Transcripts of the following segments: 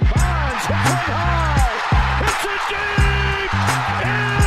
Bonds it high. It's a deep.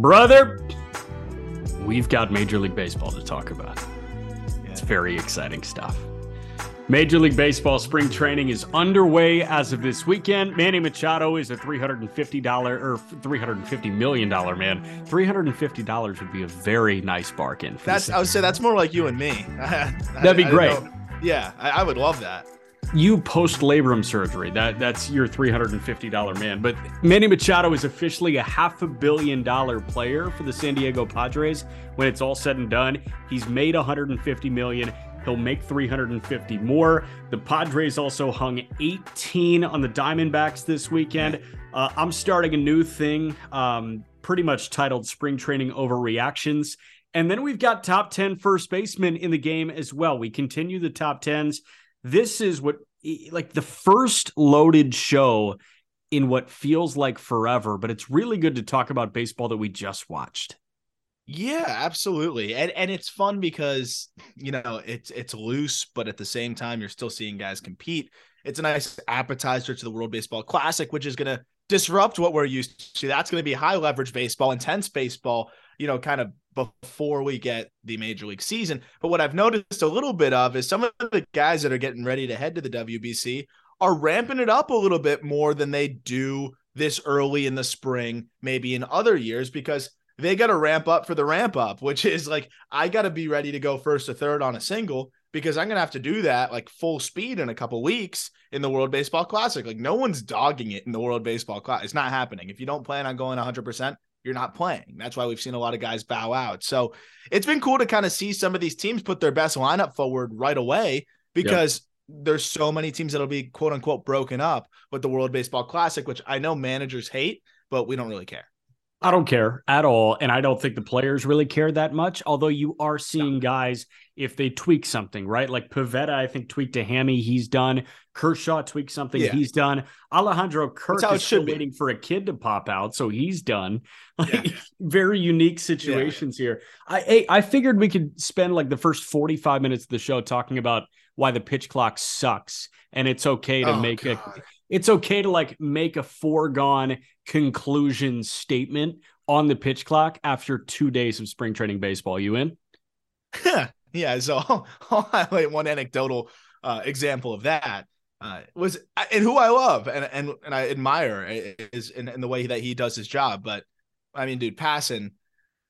Brother, we've got Major League Baseball to talk about. It's very exciting stuff. Major League Baseball spring training is underway as of this weekend. Manny Machado is a $350 or $350 million man. $350 would be a very nice bargain. For That's I would say that's more like you and me. That'd be I- I great. Yeah, I, I would love that. You post labrum surgery. That that's your three hundred and fifty dollar man. But Manny Machado is officially a half a billion dollar player for the San Diego Padres. When it's all said and done, he's made one hundred and fifty million. He'll make 350 more. The Padres also hung 18 on the Diamondbacks this weekend. Uh, I'm starting a new thing, um, pretty much titled Spring Training Overreactions. And then we've got top 10 first basemen in the game as well. We continue the top 10s this is what like the first loaded show in what feels like forever, but it's really good to talk about baseball that we just watched. Yeah, absolutely. And and it's fun because, you know, it's it's loose, but at the same time you're still seeing guys compete. It's a nice appetizer to the World Baseball Classic, which is going to disrupt what we're used to. That's going to be high leverage baseball, intense baseball, you know, kind of before we get the major league season. But what I've noticed a little bit of is some of the guys that are getting ready to head to the WBC are ramping it up a little bit more than they do this early in the spring, maybe in other years, because they got to ramp up for the ramp up, which is like, I got to be ready to go first to third on a single because I'm going to have to do that like full speed in a couple weeks in the World Baseball Classic. Like, no one's dogging it in the World Baseball Classic. It's not happening. If you don't plan on going 100%, you're not playing. That's why we've seen a lot of guys bow out. So it's been cool to kind of see some of these teams put their best lineup forward right away because there's so many teams that'll be quote unquote broken up with the World Baseball Classic, which I know managers hate, but we don't really care. I don't care at all. And I don't think the players really care that much. Although you are seeing guys, if they tweak something, right? Like Pivetta, I think tweaked a hammy, he's done. Kershaw tweaked something, Yeah. he's done. Alejandro Kirk is still be. waiting for a kid to pop out, so he's done. Like very unique situations here. I I figured we could spend like the first 45 minutes of the show talking about why the pitch clock sucks. And it's okay to Oh, make a it's okay to like make a foregone conclusion statement on the pitch clock after two days of spring training baseball. You in? yeah. So I'll, I'll highlight one anecdotal uh, example of that. Uh, was and who I love and and and I admire is in, in the way that he does his job. But I mean, dude, Passan.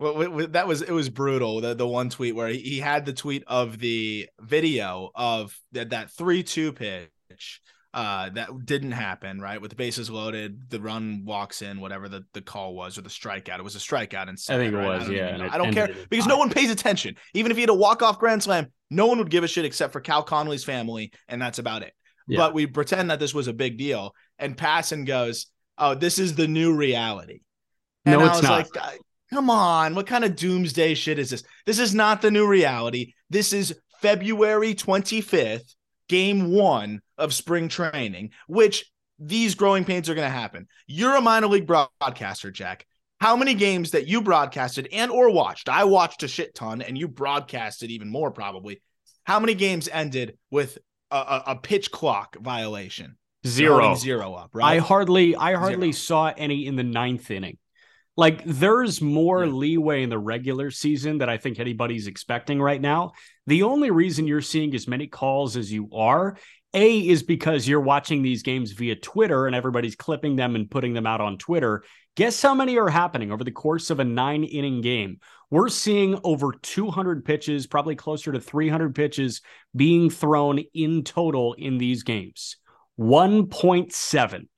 Well, that was it was brutal. The the one tweet where he, had the tweet of the video of that that three two pitch uh that didn't happen right with the bases loaded the run walks in whatever the, the call was or the strikeout it was a strikeout and I think it was, don't yeah, even and know. it I don't care because no one pays attention even if he had a walk-off grand slam no one would give a shit except for Cal Conley's family and that's about it Yeah. but we pretend that this was a big deal. And Passan goes oh this is the new reality. And No, I it's was not. like come on what kind of doomsday shit is this? This is not the new reality. This is february 25th game one of spring training which these growing pains are going to happen. You're a minor league broadcaster jack. How many games that you broadcasted and or watched? I watched a shit ton and you broadcasted even more probably. How many games ended with a, a, a pitch clock violation Zero. Loading zero up I hardly I hardly Zero. saw any in the ninth inning. Like there's more Yeah. leeway in the regular season that I think anybody's expecting right now. The only reason you're seeing as many calls as you are, A, is because you're watching these games via Twitter and everybody's clipping them and putting them out on Twitter. Guess how many are happening over the course of a nine inning game? We're seeing over 200 pitches, probably closer to 300 pitches being thrown in total in these games. 1.7.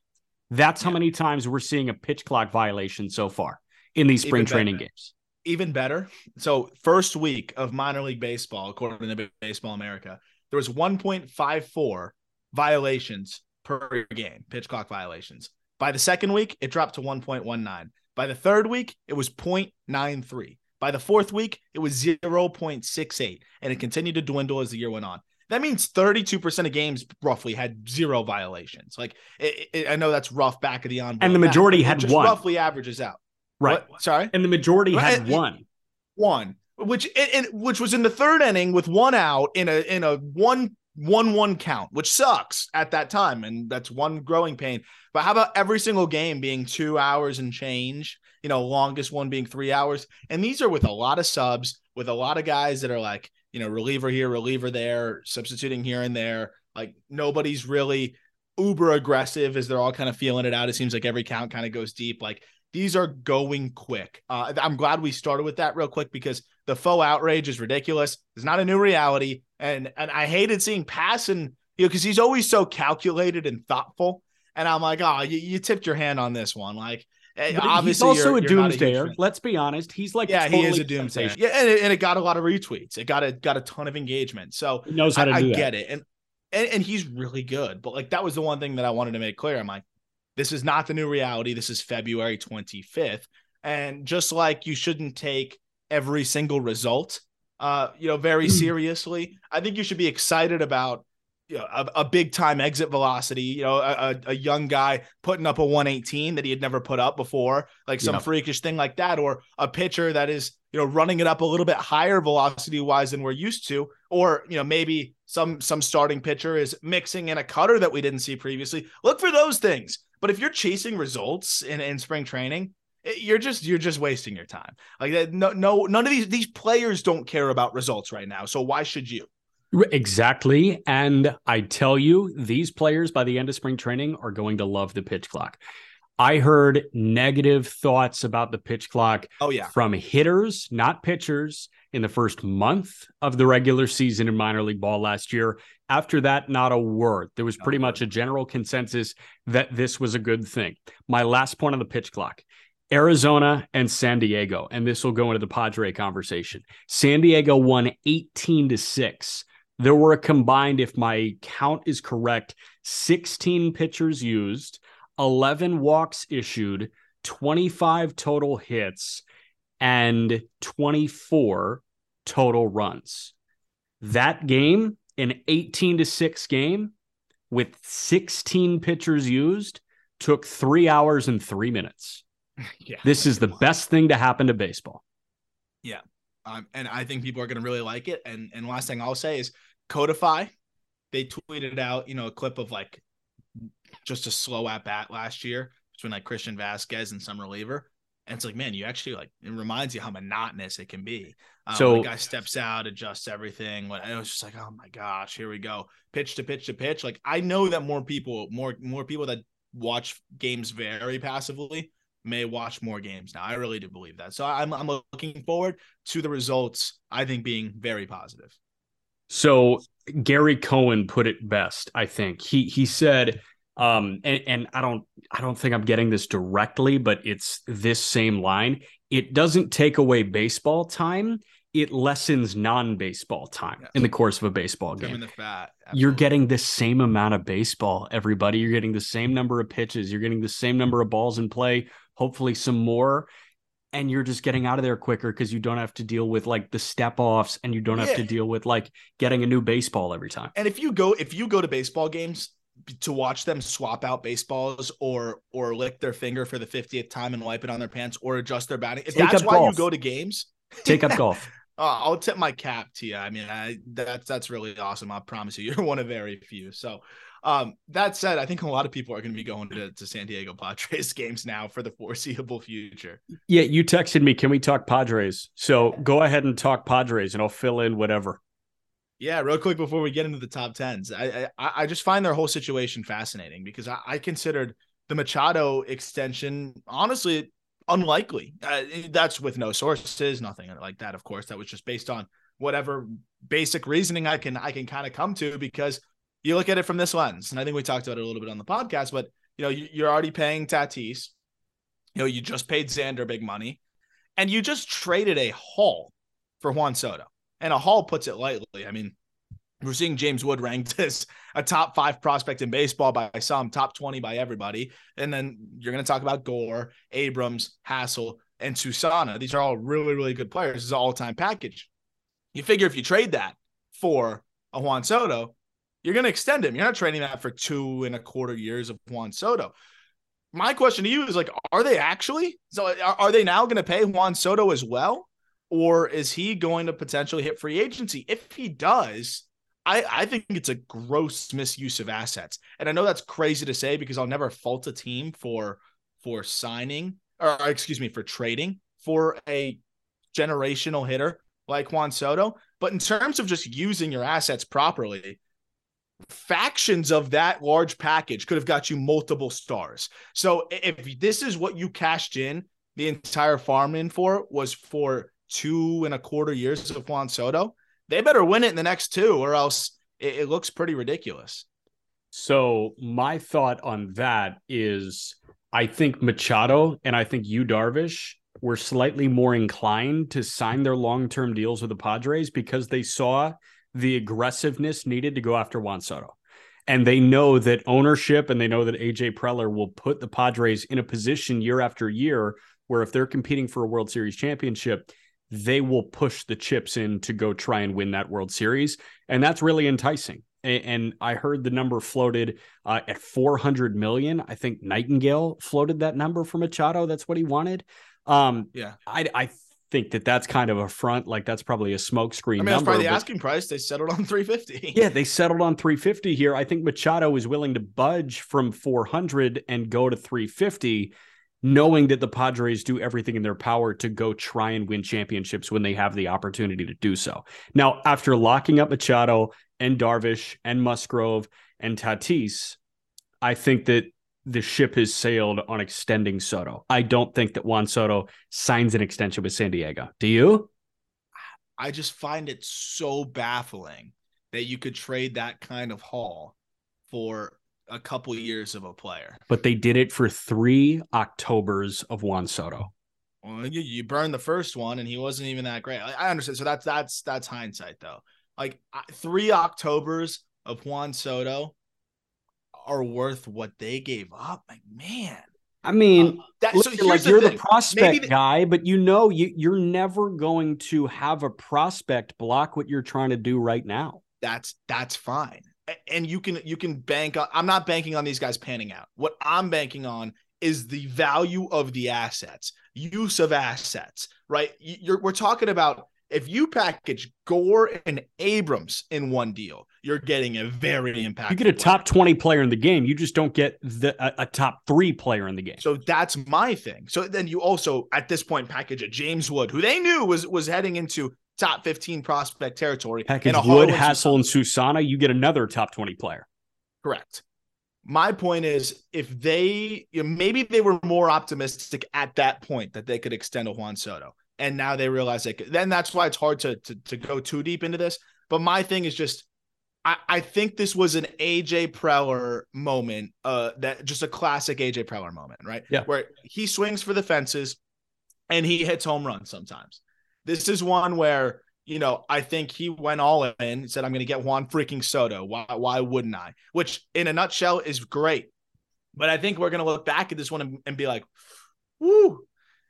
That's how many times we're seeing a pitch clock violation so far in these spring training games. even better. So first week of minor league baseball, according to Baseball America, there was 1.54 violations per game, pitch clock violations. By the second week, it dropped to 1.19. By the third week, it was 0.93. By the fourth week, it was 0.68, and it continued to dwindle as the year went on. That means 32% of games roughly had zero violations. Like, it, it, I know that's rough back of the envelope. And the majority math, had just one. roughly averages out. Right. What? Sorry? And the majority Well, had one. one, which and, which was in the third inning with one out in a in a one one one count, which sucks at that time, and that's one growing pain. But how about every single game being two hours and change? You know, longest one being three hours, and these are with a lot of subs, with a lot of guys that are like, you know, reliever here, reliever there, substituting here and there. Like nobody's really uber aggressive as they're all kind of feeling it out. It seems like every count kind of goes deep. Like these are going quick. Uh, I'm glad we started with that real quick because the faux outrage is ridiculous. It's not a new reality, and and I hated seeing Passan, you know, because he's always so calculated and thoughtful. And I'm like, oh, you, you tipped your hand on this one. Like, eh, But obviously, he's also you're- a doomsdayer. fan. Let's be honest. He's like yeah, he is a doomsdayer. Yeah, and it, and it got a lot of retweets. It got a got a ton of engagement. So He knows how to I, I get it, and, and and he's really good. But like that was the one thing that I wanted to make clear. I'm like, this is not the new reality. This is February 25th, and just like you shouldn't take every single result, uh, you know, very Mm. seriously. I think you should be excited about. You know, a, a big time exit velocity, you know, a, a, young guy putting up a 118 that he had never put up before, like some Yep. freakish thing like that, or a pitcher that is, you know, running it up a little bit higher velocity wise than we're used to, or you know, maybe some some starting pitcher is mixing in a cutter that we didn't see previously. Look for those things. But if you're chasing results in, in spring training, Eh, you're just you're just wasting your time. Like that, no no none of these these players don't care about results right now. So why should you? Exactly. And I tell you, these players by the end of spring training are going to love the pitch clock. I heard negative thoughts about the pitch clock Oh yeah. from hitters, not pitchers, in the first month of the regular season in minor league ball last year. After that, not a word. There was pretty much a general consensus that this was a good thing. My last point on the pitch clock Arizona and San Diego, and this will go into the Padre conversation. San Diego won 18 to 6. There were a combined, if my count is correct, 16 pitchers used, 11 walks issued, 25 total hits, and 24 total runs. That game, an 18 to 6 game with 16 pitchers used, took three hours and three minutes. Yeah. This is the best thing to happen to baseball. Yeah. Um, and I think people are going to really like it. And and last thing I'll say is Codify. They tweeted out, you know, a clip of like just a slow at bat last year between like Christian Vazquez and some reliever. And it's like, man, you actually like it reminds you how monotonous it can be. Um, So- the guy steps out, adjusts everything. When it was just like, oh my gosh, here we go, pitch to pitch to pitch. Like I know that more people, more more people that watch games very passively may watch more games now. I really do believe that. So I'm I'm looking forward to the results. I think being very positive. So Gary Cohen put it best, I think. He he said, um, and, and I don't I don't think I'm getting this directly, but it's this same line. It doesn't take away baseball time, it lessens non-baseball time Yes. in the course of a baseball game. the fat. You're getting the same amount of baseball, everybody. You're getting the same number of pitches. You're getting the same number of balls in play, hopefully some more. And you're just getting out of there quicker because you don't have to deal with like the step offs and you don't have to deal with like getting a new baseball every time. And if you go if you go to baseball games to watch them swap out baseballs or or lick their finger for the 50th time and wipe it on their pants or adjust their batting, if Take that's why golf. you go to games, Take up golf. Uh, I'll tip my cap to you. I mean, I, that's that's really awesome. I promise you, you're one of very few. So, um, that said, I think a lot of people are going to be going to, to San Diego Padres games now for the foreseeable future. Yeah, you texted me. Can we talk Padres? So go ahead and talk Padres, and I'll fill in whatever. Yeah, real quick before we get into the top tens, I I, I just find their whole situation fascinating because I, I considered the Machado extension honestly unlikely. Uh, that's with no sources, nothing like that. Of course, that was just based on whatever basic reasoning I can I can kind of come to because you look at it from this lens, and I think we talked about it a little bit on the podcast. But you know, you, you're already paying Tatis. You know, you just paid Xander big money, and you just traded a haul for Juan Soto. And a haul puts it lightly. I mean, We're seeing James Wood ranked as a top five prospect in baseball by some, top 20 by everybody. And then you're going to talk about Gore, Abrams, Hassell, and Susana. These are all really, really good players. This is an all time package. You figure if you trade that for a Juan Soto, you're going to extend him. You're not trading that for two and a quarter years of Juan Soto. My question to you is like, are they actually? So are, are they now going to pay Juan Soto as well? Or is he going to potentially hit free agency? If he does, I, I think it's a gross misuse of assets. And I know that's crazy to say because I'll never fault a team for for signing or excuse me, for trading for a generational hitter like Juan Soto. But in terms of just using your assets properly, factions of that large package could have got you multiple stars. So if this is what you cashed in the entire farm in for was for two and a quarter years of Juan Soto, they better win it in the next two, or else it, it looks pretty ridiculous. So my thought on that is I think Machado and I think Yu Darvish were slightly more inclined to sign their long-term deals with the Padres because they saw the aggressiveness needed to go after Juan Soto. And they know that ownership and they know that AJ Preller will put the Padres in a position year after year where if they're competing for a World Series championship, they will push the chips in to go try and win that World Series. And that's really enticing. And, I heard the number floated uh, at 400 million. I think Nightengale floated that number for Machado. That's what he wanted. Um, yeah. I, I think that that's kind of a front. Like that's probably a smokescreen. I mean, that's probably the asking price. They settled on 350. Yeah, they settled on 350 here. I think Machado is willing to budge from 400 and go to 350 knowing that the Padres do everything in their power to go try and win championships when they have the opportunity to do so. Now, after locking up Machado and Darvish and Musgrove and Tatis, I think that the ship has sailed on extending Soto. I don't think that Juan Soto signs an extension with San Diego. Do you? I just find it so baffling that you could trade that kind of haul for a couple years of a player. But they did it for three Octobers of Juan Soto. Well, you, you burned the first one, and he wasn't even that great. I, I understand. So that's that's that's hindsight, though. Like three Octobers of Juan Soto are worth what they gave up. Like man. I mean, uh, that, look, so like you're the, the prospect the, guy, but you know you, you're never going to have a prospect block what you're trying to do right now. That's that's fine and you can you can bank on I'm not banking on these guys panning out. What I'm banking on is the value of the assets, use of assets, right? You're, we're talking about if you package Gore and Abrams in one deal, you're getting a very impactful. You get a top 20 player in the game. You just don't get the a, a, top three player in the game. So that's my thing. So then you also at this point package a James Wood, who they knew was was heading into top 15 prospect territory. Package Wood, Hassell, and Susana, you get another top 20 player. Correct. My point is, if they you know, maybe they were more optimistic at that point that they could extend a Juan Soto, and now they realize they could. Then that's why it's hard to to, to go too deep into this. But my thing is just, I, I think this was an AJ Preller moment, uh, that just a classic AJ Preller moment, right? Yeah, where he swings for the fences, and he hits home runs sometimes. This is one where you know, I think he went all in, and said, I'm going to get Juan freaking Soto. Why, why wouldn't I? Which, in a nutshell, is great. But I think we're going to look back at this one and, and, be like, whoo,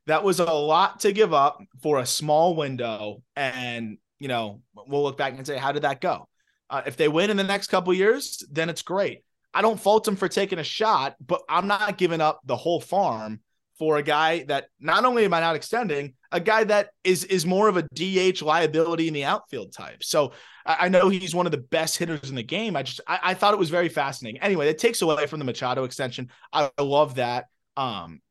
that was a lot to give up for a small window. And, you know, we'll look back and say, how did that go? Uh, if they win in the next couple years, then it's great. I don't fault them for taking a shot, but I'm not giving up the whole farm for a guy that not only am I not extending, a guy that is is more of a DH liability in the outfield type. So I, I know he's one of the best hitters in the game. I just I, I, thought it was very fascinating. Anyway, it takes away from the Machado extension. I, I love that. Um,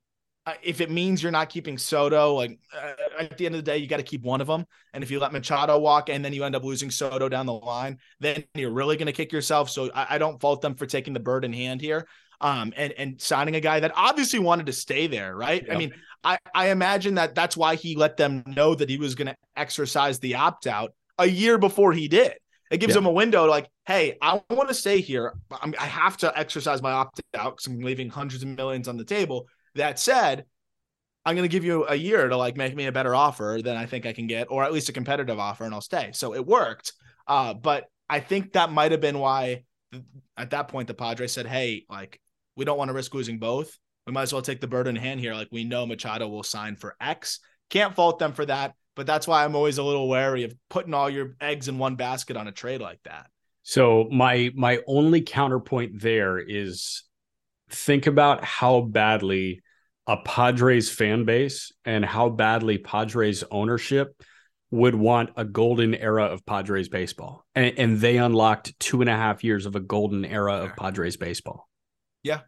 if it means you're not keeping Soto, like uh, at the end of the day, you got to keep one of them. And if you let Machado walk and then you end up losing Soto down the line, then you're really going to kick yourself. So I, I, don't fault them for taking the bird in hand here um, and and signing a guy that obviously wanted to stay there, right? I mean, I I imagine that that's why he let them know that he was going to exercise the opt out a year before he did. It gives him a window like, hey, I want to stay here. I'm, i have to exercise my opt out because I'm leaving hundreds of millions on the table. That said, I'm going to give you a year to like make me a better offer than I think I can get, or at least a competitive offer, and I'll stay. So it worked. Uh, but I think that might have been why at that point the Padres said, "Hey, like we don't want to risk losing both. We might as well take the bird in hand here. Like we know Machado will sign for X. Can't fault them for that, but that's why I'm always a little wary of putting all your eggs in one basket on a trade like that. So my my only counterpoint there is think about how badly a Padres fan base and how badly Padres ownership would want a golden era of Padres baseball. And, and they unlocked two and a half years of a golden era of Padres baseball. Yeah.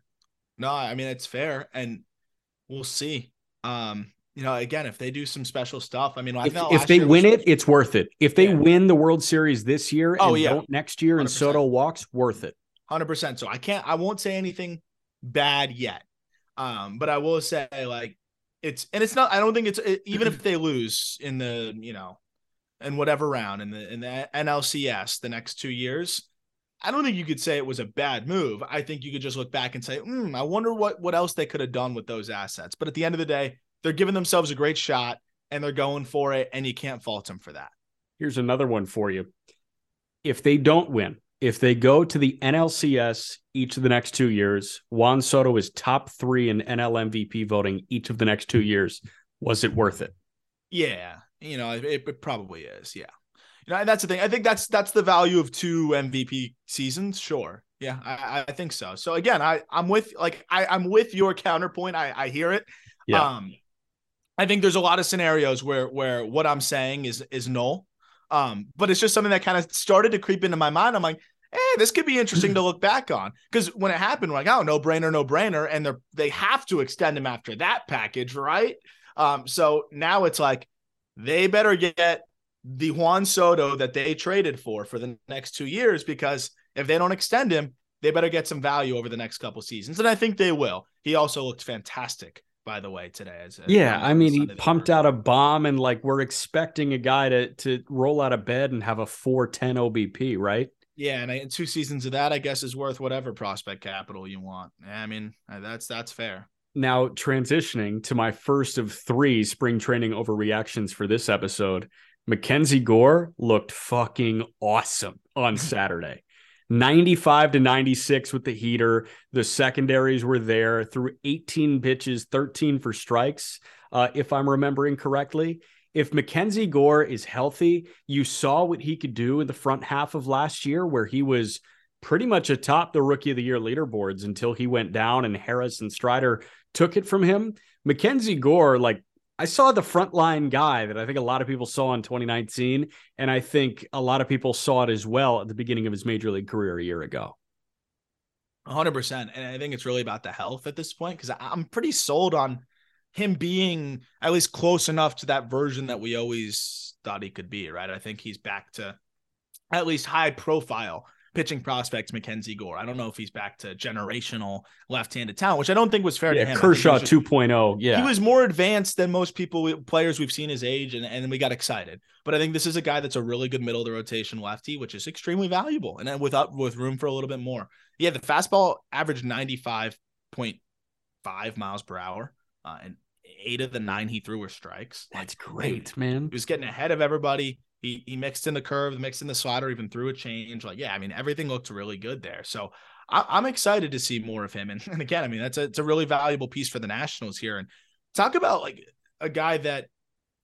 No, I mean, it's fair. And we'll see. Um, you know, again, if they do some special stuff, I mean, I if, if they win was... it, it's worth it. If they yeah. win the World Series this year oh, yeah. don't next year 100%. and Soto walks, worth it. 100%. So I can't, I won't say anything bad yet. Um, but I will say, like, it's, and it's not, I don't think it's, it, even if they lose in the, you know, in whatever round in the, in the NLCS the next two years, I don't think you could say it was a bad move. I think you could just look back and say, mm, I wonder what what else they could have done with those assets. But at the end of the day, they're giving themselves a great shot and they're going for it, and you can't fault them for that. Here's another one for you. If they don't win, if they go to the NLCS each of the next two years, Juan Soto is top three in NL MVP voting each of the next two years. Was it worth it? Yeah, you know, it, it probably is. Yeah. You know, and that's the thing. I think that's that's the value of two MVP seasons. Sure. Yeah, I, I think so. So again, I I'm with like I I'm with your counterpoint. I I hear it. Yeah. Um, I think there's a lot of scenarios where where what I'm saying is is null. Um, but it's just something that kind of started to creep into my mind. I'm like, this could be interesting to look back on because when it happened, we're like, oh, no brainer, no brainer, and they're they have to extend him after that package, right? Um, so now it's like they better get the Juan Soto that they traded for for the next two years because if they don't extend him, they better get some value over the next couple seasons, and I think they will. He also looked fantastic, by the way, today. As yeah, I mean, he pumped out a bomb, and like we're expecting a guy to to roll out of bed and have a four ten OBP, right? Yeah, and, I, and two seasons of that, I guess, is worth whatever prospect capital you want. I mean, that's that's fair. Now, transitioning to my first of three spring training overreactions for this episode, Mackenzie Gore looked fucking awesome on Saturday. 95 to 96 with the heater. The secondaries were there through 18 pitches, 13 for strikes, uh, if I'm remembering correctly. If Mackenzie Gore is healthy, you saw what he could do in the front half of last year, where he was pretty much atop the rookie of the year leaderboards until he went down and Harris and Strider took it from him. Mackenzie Gore, like I saw the frontline guy that I think a lot of people saw in 2019, and I think a lot of people saw it as well at the beginning of his major league career a year ago. 100%. And I think it's really about the health at this point because I'm pretty sold on him being at least close enough to that version that we always thought he could be, right? I think he's back to at least high profile pitching prospects, Mackenzie Gore. I don't know if he's back to generational left-handed talent, which I don't think was fair yeah, to him. Kershaw just, 2.0. Yeah. He was more advanced than most people players we've seen his age and, and we got excited. But I think this is a guy that's a really good middle of the rotation lefty, which is extremely valuable. And then with up with room for a little bit more. Yeah, the fastball averaged 95.5 miles per hour. Uh, and eight of the nine he threw were strikes. That's great, man. He was getting ahead of everybody. He he mixed in the curve, mixed in the slider, even threw a change. Like, yeah, I mean, everything looked really good there. So I, am excited to see more of him. And, and again, I mean, that's a it's a really valuable piece for the Nationals here. And talk about like a guy that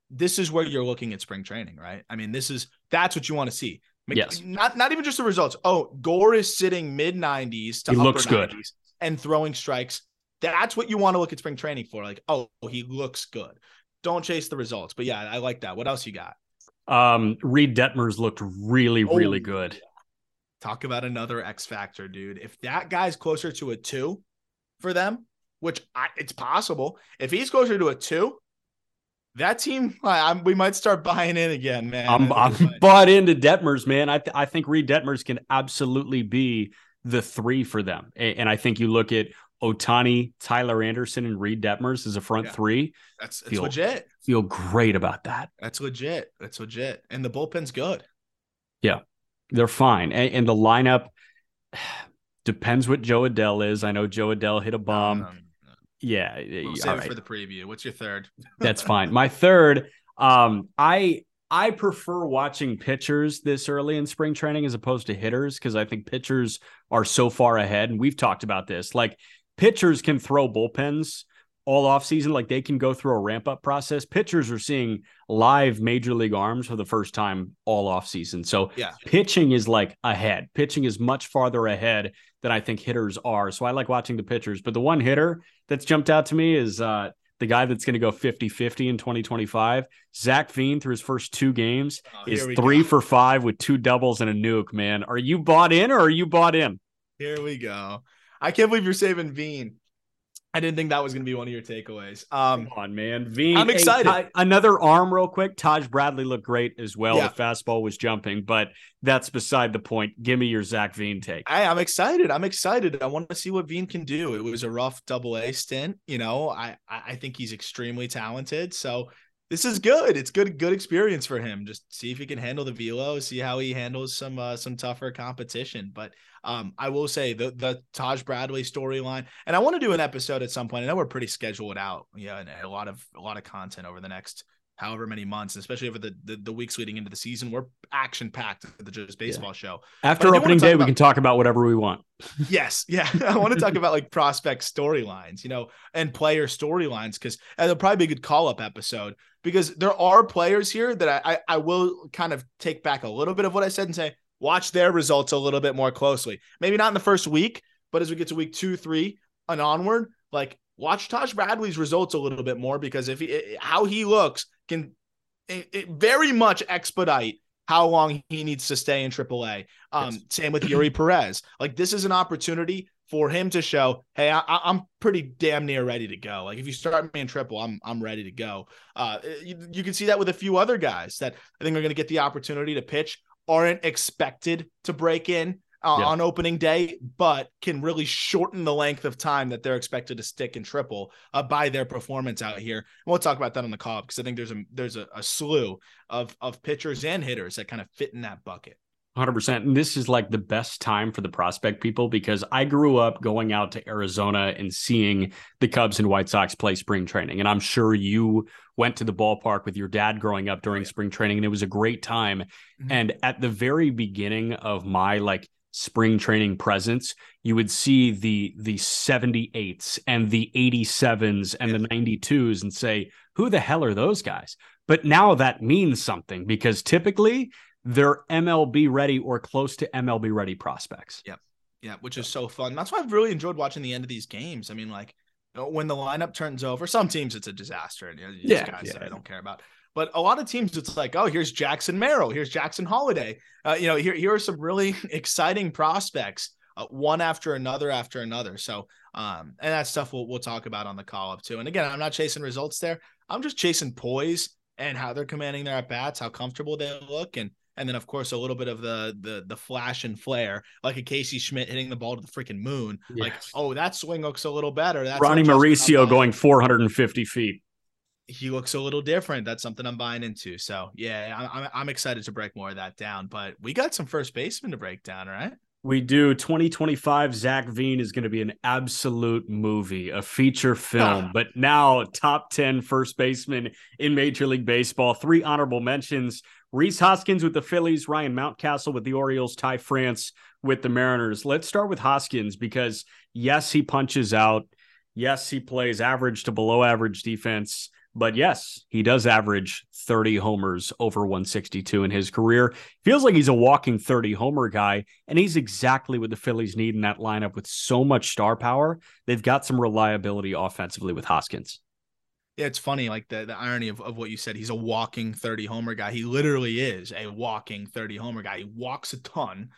this is where you're looking at spring training, right? I mean, this is that's what you want to see. Yes. Not not even just the results. Oh, Gore is sitting mid 90s to he looks good and throwing strikes. That's what you want to look at spring training for. Like, oh, he looks good. Don't chase the results. But yeah, I like that. What else you got? Um, Reid Detmers looked really, oh, really good. Talk about another X factor, dude. If that guy's closer to a two for them, which I, it's possible, if he's closer to a two, that team, I'm, we might start buying in again, man. I'm, I'm bought into Detmers, man. I th- I think Reid Detmers can absolutely be the three for them, and, and I think you look at Ohtani, Tyler Anderson, and Reid Detmers as a front yeah. three. That's, that's feel, legit. Feel great about that. That's legit. That's legit. And the bullpen's good. Yeah, they're fine. And, and the lineup depends what Jo Adell is. I know Jo Adell hit a bomb. Um, yeah. We'll save it right. for the preview. What's your third? That's fine. My third, um, I I prefer watching pitchers this early in spring training as opposed to hitters because I think pitchers are so far ahead. And we've talked about this. Like pitchers can throw bullpens all off season, like they can go through a ramp up process. Pitchers are seeing live major league arms for the first time all off season. So Yeah. pitching is like ahead. Pitching is much farther ahead than I think hitters are. So I like watching the pitchers. But the one hitter that's jumped out to me is uh the guy that's going to go 50-50 in 2025, Zac Veen through his first two games Oh, is three go. for five with two doubles and a nuke, man. Are you bought in or are you bought in? Here we go. I can't believe you're saving Veen. I didn't think that was going to be one of your takeaways. Um, Come on, man. Veen. I'm Hey, excited. Ty- another arm, real quick. Taj Bradley looked great as well. Yeah. The fastball was jumping, but that's beside the point. Give me your Zac Veen take. I, I'm excited. I'm excited. I want to see what Veen can do. It was a rough double A stint. You know, I I I think he's extremely talented. So this is good. It's good good experience for him. Just see if he can handle the velo, see how he handles some uh, some tougher competition. But um, I will say the the Taj Bradley storyline, and I want to do an episode at some point. I know we're pretty scheduled out. Yeah, and a lot of a lot of content over the next however many months, especially over the the, the weeks leading into the season. We're action packed at the Just Baseball show. After I do wanna opening day, we can talk about whatever we want. Yes, yeah. I want to talk about like prospect storylines, you know, and player storylines because uh, it'll probably be a good call up episode because there are players here that I, I I will kind of take back a little bit of what I said and say watch their results a little bit more closely. Maybe not in the first week, but as we get to week two, three, and onward, like watch Taj Bradley's results a little bit more because if he eh, eh, how he looks can it, it very much expedite how long he needs to stay in AAA. Um, Yes. same with Eury Perez. Like this is an opportunity for him to show, hey, I, I'm pretty damn near ready to go. Like if you start me in triple, I'm I'm ready to go. Uh, you, you can see that with a few other guys that I think are going to get the opportunity to pitch, aren't expected to break in uh, Yeah. on opening day, but can really shorten the length of time that they're expected to stick in triple uh, by their performance out here. And we'll talk about that on the call because I think there's a there's a, a slew of of pitchers and hitters that kind of fit in that bucket. 100%. And this is like the best time for the prospect people because I grew up going out to Arizona and seeing the Cubs and White Sox play spring training. And I'm sure you went to the ballpark with your dad growing up during spring training and it was a great time. Mhm. And at the very beginning of my like spring training presence, you would see the the 78s and the 87s and the 92s and say, who the hell are those guys? But now that means something because typically they're MLB ready or close to MLB ready prospects. Yep. Yeah, which is so fun. That's why I've really enjoyed watching the end of these games. I mean, like when the lineup turns over, some teams it's a disaster, and you know, Yeah, guys yeah. I don't care about. But a lot of teams, it's like, oh, here's Jackson Merrill, here's Jackson Holliday. Uh, you know, here here are some really exciting prospects, uh, one after another after another. So, um, and that stuff we'll we'll talk about on the call up too. And again, I'm not chasing results there. I'm just chasing poise and how they're commanding their at bats, how comfortable they look, and and then of course a little bit of the the the flash and flare, like a Casey Schmitt hitting the ball to the freaking moon. Like, oh, that swing looks a little better. That's Ronnie Mauricio going 450 feet. He looks a little different. That's something I'm buying into. So yeah, I'm I'm- excited to break more of that down. But we got some first baseman to break down, right? We do 2025. Zac Veen is going to be an absolute movie, a feature film. Ah. but now, top 10 first baseman in Major League Baseball. Three honorable mentions Rhys Hoskins with the Phillies, Ryan Mountcastle with the Orioles, Ty France with the Mariners. Let's start with Hoskins because, yes, he punches out. Yes, he plays average to below average defense. But yes, he does average 30 homers over 162 in his career. Feels like he's a walking 30 homer guy, and he's exactly what the Phillies need in that lineup with so much star power. They've got some reliability offensively with Hoskins. Yeah, it's funny, like the, the irony of, of what you said. He's a walking 30 homer guy. He literally is a walking 30 homer guy. He walks a ton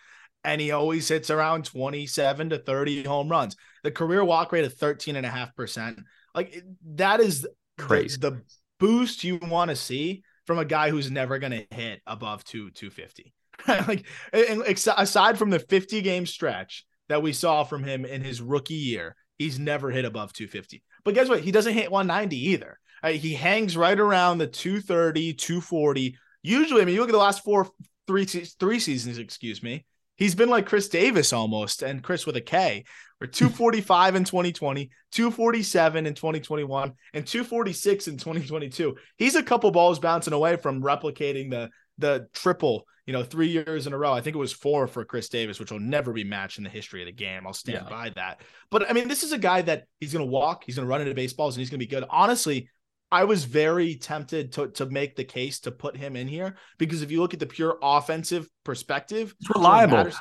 and he always hits around 27 to 30 home runs. The career walk rate of 13.5%. Like that is Crazy. The, boost you want to see from a guy who's never going to hit above two 250. like and, and aside from the 50 game stretch that we saw from him in his rookie year, he's never hit above 250. But guess what? He doesn't hit 190 either. Uh, he hangs right around the 230, 240. Usually, I mean, you look at the last four, three, three seasons, excuse me. He's been like Khris Davis almost, and Chris with a K, or 245 in 2020, 247 in 2021, and 246 in 2022. He's a couple balls bouncing away from replicating the the triple, you know, three years in a row. I think it was four for Khris Davis, which will never be matched in the history of the game. I'll stand yeah. by that. But I mean, this is a guy that he's going to walk, he's going to run into baseballs, and he's going to be good. Honestly, I was very tempted to to make the case to put him in here because if you look at the pure offensive perspective, it's reliable.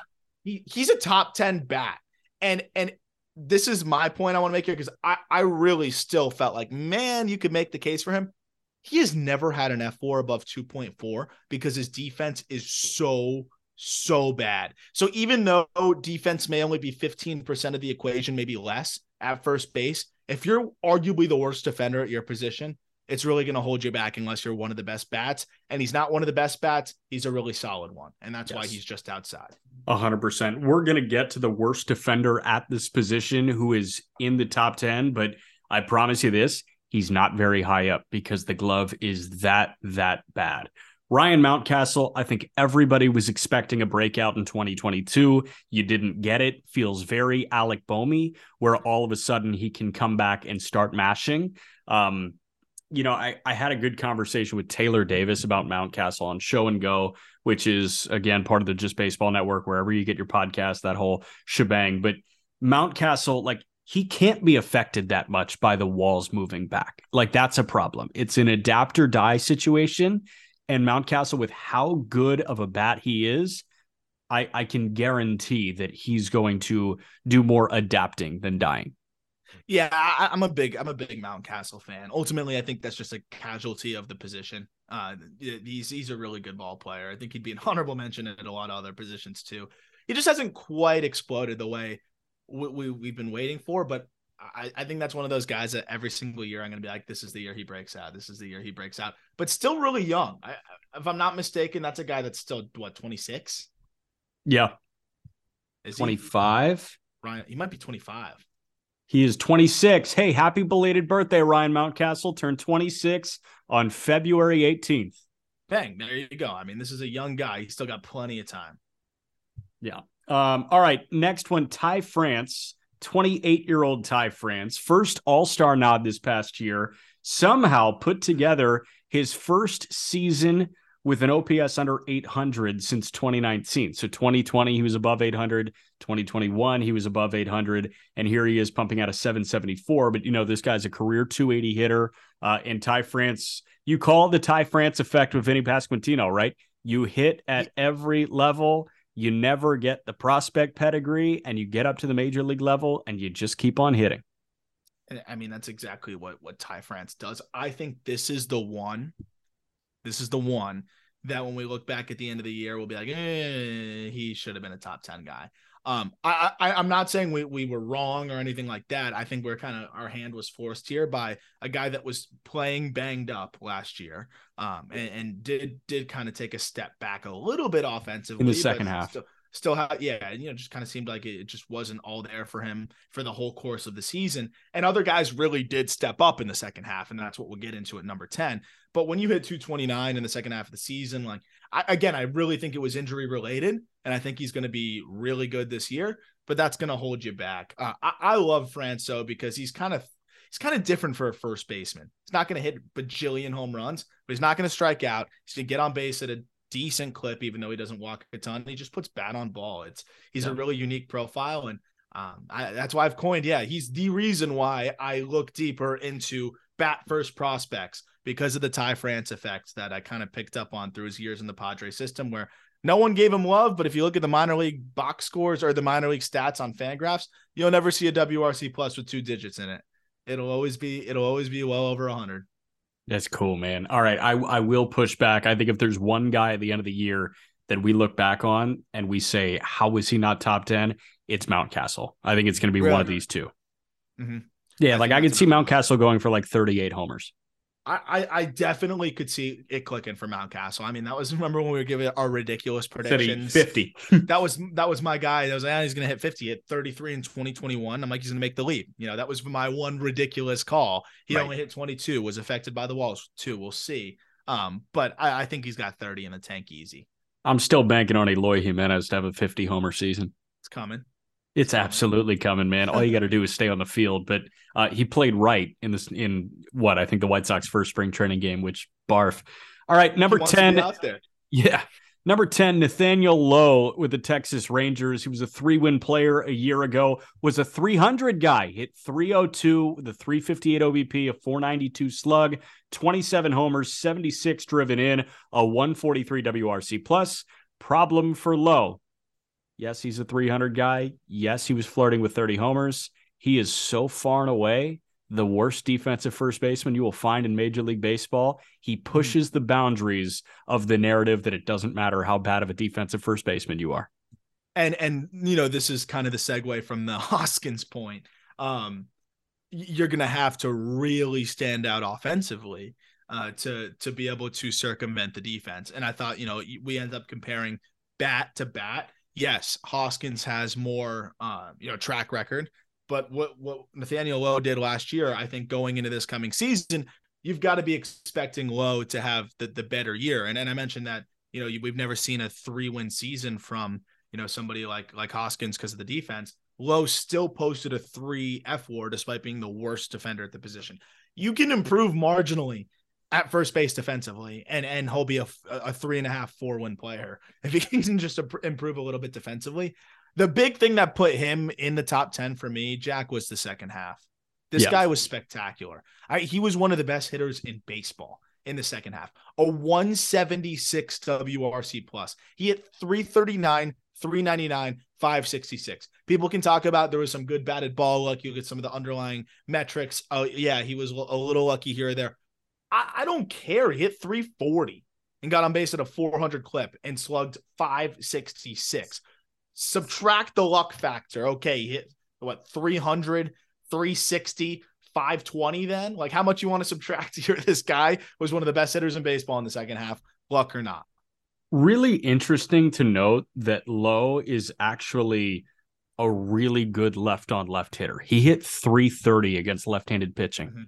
He, he's a top 10 bat. And and this is my point I want to make here because I, I really still felt like, man, you could make the case for him. He has never had an fWAR above 2.4 because his defense is so, so bad. So even though defense may only be 15% of the equation, maybe less at first base, if you're arguably the worst defender at your position, it's really going to hold you back unless you're one of the best bats. And he's not one of the best bats. He's a really solid one. And that's yes. why he's just outside. 100%. We're going to get to the worst defender at this position who is in the top 10. But I promise you this he's not very high up because the glove is that, that bad. Ryan Mountcastle, I think everybody was expecting a breakout in 2022. You didn't get it. Feels very Alec Bohm, where all of a sudden he can come back and start mashing. Um, you know, I, I had a good conversation with Taylor Davis about Mountcastle on Show and Go, which is again part of the Just Baseball Network, wherever you get your podcast, that whole shebang. But Mountcastle, like he can't be affected that much by the walls moving back. Like that's a problem. It's an adapt or die situation and Mountcastle, with how good of a bat he is, I, I can guarantee that he's going to do more adapting than dying. Yeah, I, am a big I'm a big Mountcastle fan. Ultimately, I think that's just a casualty of the position. Uh, he's he's a really good ball player. I think he'd be an honorable mention at a lot of other positions too. He just hasn't quite exploded the way we, we we've been waiting for. But I, I think that's one of those guys that every single year I'm going to be like, this is the year he breaks out. This is the year he breaks out. But still really young. I, if I'm not mistaken, that's a guy that's still what 26. Yeah, is 25. He? Ryan, he might be 25. He is 26. Hey, happy belated birthday, Ryan Mountcastle. Turned 26 on February 18th. Bang, there you go. I mean, this is a young guy. He's still got plenty of time. Yeah. Um, all right. Next one, Ty France. 28 year old Ty France, first All Star nod this past year, somehow put together his first season with an OPS under 800 since 2019. So 2020, he was above 800. 2021, he was above 800. And here he is pumping out a 774. But, you know, this guy's a career 280 hitter. Uh, and Ty France, you call the Ty France effect with Vinny Pasquantino, right? You hit at every level you never get the prospect pedigree and you get up to the major league level and you just keep on hitting. I mean, that's exactly what what Ty France does. I think this is the one. This is the one that when we look back at the end of the year, we'll be like, eh, he should have been a top 10 guy. Um, I, I I'm not saying we, we were wrong or anything like that. I think we're kind of our hand was forced here by a guy that was playing banged up last year, um, and, and did did kind of take a step back a little bit offensively in the second half. Still, still have yeah you know just kind of seemed like it just wasn't all there for him for the whole course of the season and other guys really did step up in the second half and that's what we'll get into at number 10 but when you hit 229 in the second half of the season like I, again i really think it was injury related and i think he's going to be really good this year but that's going to hold you back uh, I, I love franco because he's kind of he's kind of different for a first baseman. He's not going to hit bajillion home runs, but he's not going to strike out. He's going to get on base at a decent clip, even though he doesn't walk a ton. He just puts bat on ball. It's he's yeah. a really unique profile, and um, I, that's why I've coined. Yeah, he's the reason why I look deeper into bat first prospects because of the Ty France effect that I kind of picked up on through his years in the Padre system, where no one gave him love. But if you look at the minor league box scores or the minor league stats on Fangraphs, you'll never see a WRC plus with two digits in it. It'll always be it'll always be well over hundred. That's cool, man. All right, I I will push back. I think if there's one guy at the end of the year that we look back on and we say, how was he not top ten? It's Mountcastle. I think it's going to be really? one of these 2 mm-hmm. Yeah, I like I could see Mountcastle going for like 38 homers. I, I definitely could see it clicking for Mountcastle. I mean, that was remember when we were giving our ridiculous predictions. 50. that was that was my guy. That was ah, he's gonna hit 50 at 33 in 2021. I'm like, he's gonna make the leap. You know, that was my one ridiculous call. He right. only hit 22, was affected by the walls too. We'll see. Um, but I, I think he's got 30 in the tank easy. I'm still banking on Eloy Jimenez to have a 50 homer season. It's coming. It's absolutely coming, man. All you got to do is stay on the field. But uh, he played right in this in what I think the White Sox first spring training game, which barf. All right, number ten. Yeah, Number 10, Nathaniel Lowe with the Texas Rangers. He was a three win player a year ago, was a 300 guy, hit 302 with a 358 OBP, a 492 slug, 27 homers, 76 driven in, a 143 WRC plus. Problem for Lowe. Yes, he's a 300 guy. Yes, he was flirting with 30 homers. He is so far and away the worst defensive first baseman you will find in Major League Baseball. He hmm. pushes the boundaries of the narrative that it doesn't matter how bad of a defensive first baseman you are. And and you know this is kind of the segue from the Hoskins point. Um, you're going to have to really stand out offensively uh, to to be able to circumvent the defense. And I thought you know we end up comparing bat to bat. Yes, Hoskins has more uh, you know track record but what what Nathaniel Lowe did last year, I think going into this coming season, you've got to be expecting Lowe to have the the better year. And and I mentioned that you know we've never seen a three win season from you know somebody like like Hoskins because of the defense. Lowe still posted a three fWAR despite being the worst defender at the position. You can improve marginally at first base defensively, and and he'll be a, a three and a half four win player if he can just improve a little bit defensively. The big thing that put him in the top 10 for me, Jack, was the second half. This yeah. guy was spectacular. I, he was one of the best hitters in baseball in the second half. A 176 WRC plus. He hit 339, 399, 566. People can talk about there was some good batted ball luck. You get some of the underlying metrics. Oh, yeah, he was a little lucky here or there. I, I don't care. He hit 340 and got on base at a 400 clip and slugged 566 subtract the luck factor. Okay, hit what 300, 360, 520 then? Like how much you want to subtract here? This guy was one of the best hitters in baseball in the second half, luck or not. Really interesting to note that Lowe is actually a really good left on left hitter. He hit 330 against left-handed pitching. Mm-hmm.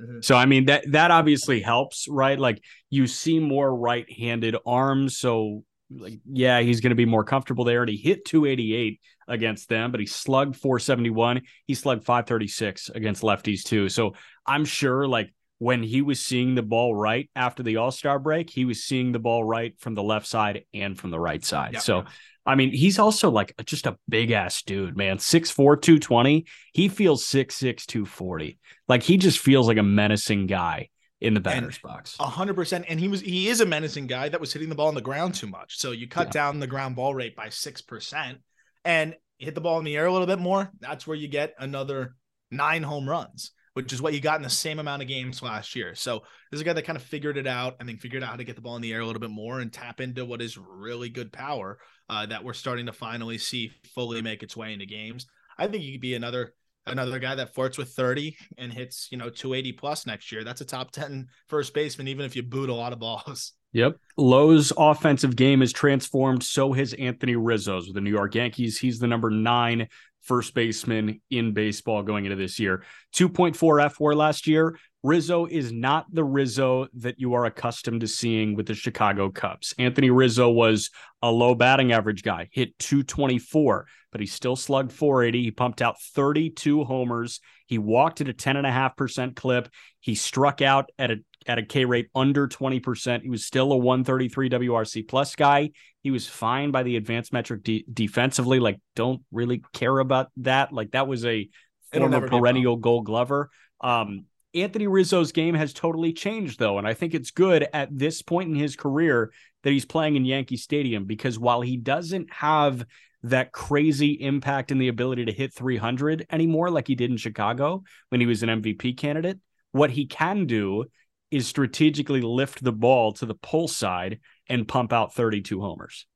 Mm-hmm. So I mean that that obviously helps, right? Like you see more right-handed arms, so like yeah he's going to be more comfortable. There and he hit 288 against them but he slugged 471 he slugged 536 against lefties too. So i'm sure like when he was seeing the ball right after the all-star break he was seeing the ball right from the left side and from the right side. So i mean he's also like just a big ass dude man 6'4 220 he feels 6'6 240 like he just feels like a menacing guy in the batter's and box. hundred percent. And he was he is a menacing guy that was hitting the ball on the ground too much. So you cut yeah. down the ground ball rate by six percent and hit the ball in the air a little bit more. That's where you get another nine home runs, which is what you got in the same amount of games last year. So this is a guy that kind of figured it out and then figured out how to get the ball in the air a little bit more and tap into what is really good power uh, that we're starting to finally see fully make its way into games. I think he could be another another guy that flirts with 30 and hits, you know, 280 plus next year. That's a top 10 first baseman, even if you boot a lot of balls. Yep. Lowe's offensive game is transformed. So has Anthony Rizzo's with the New York Yankees. He's the number nine first baseman in baseball going into this year. 2.4 fWAR last year. Rizzo is not the Rizzo that you are accustomed to seeing with the Chicago Cubs. Anthony Rizzo was a low batting average guy, hit 224, but he still slugged 480. He pumped out 32 homers. He walked at a 10.5% clip. He struck out at a at a K rate under 20%. He was still a 133 WRC plus guy. He was fine by the advanced metric de- defensively. Like, don't really care about that. Like, that was a former perennial gold glover. Um, Anthony Rizzo's game has totally changed, though. And I think it's good at this point in his career that he's playing in Yankee Stadium because while he doesn't have that crazy impact and the ability to hit 300 anymore like he did in Chicago when he was an MVP candidate, what he can do is strategically lift the ball to the pull side and pump out 32 homers.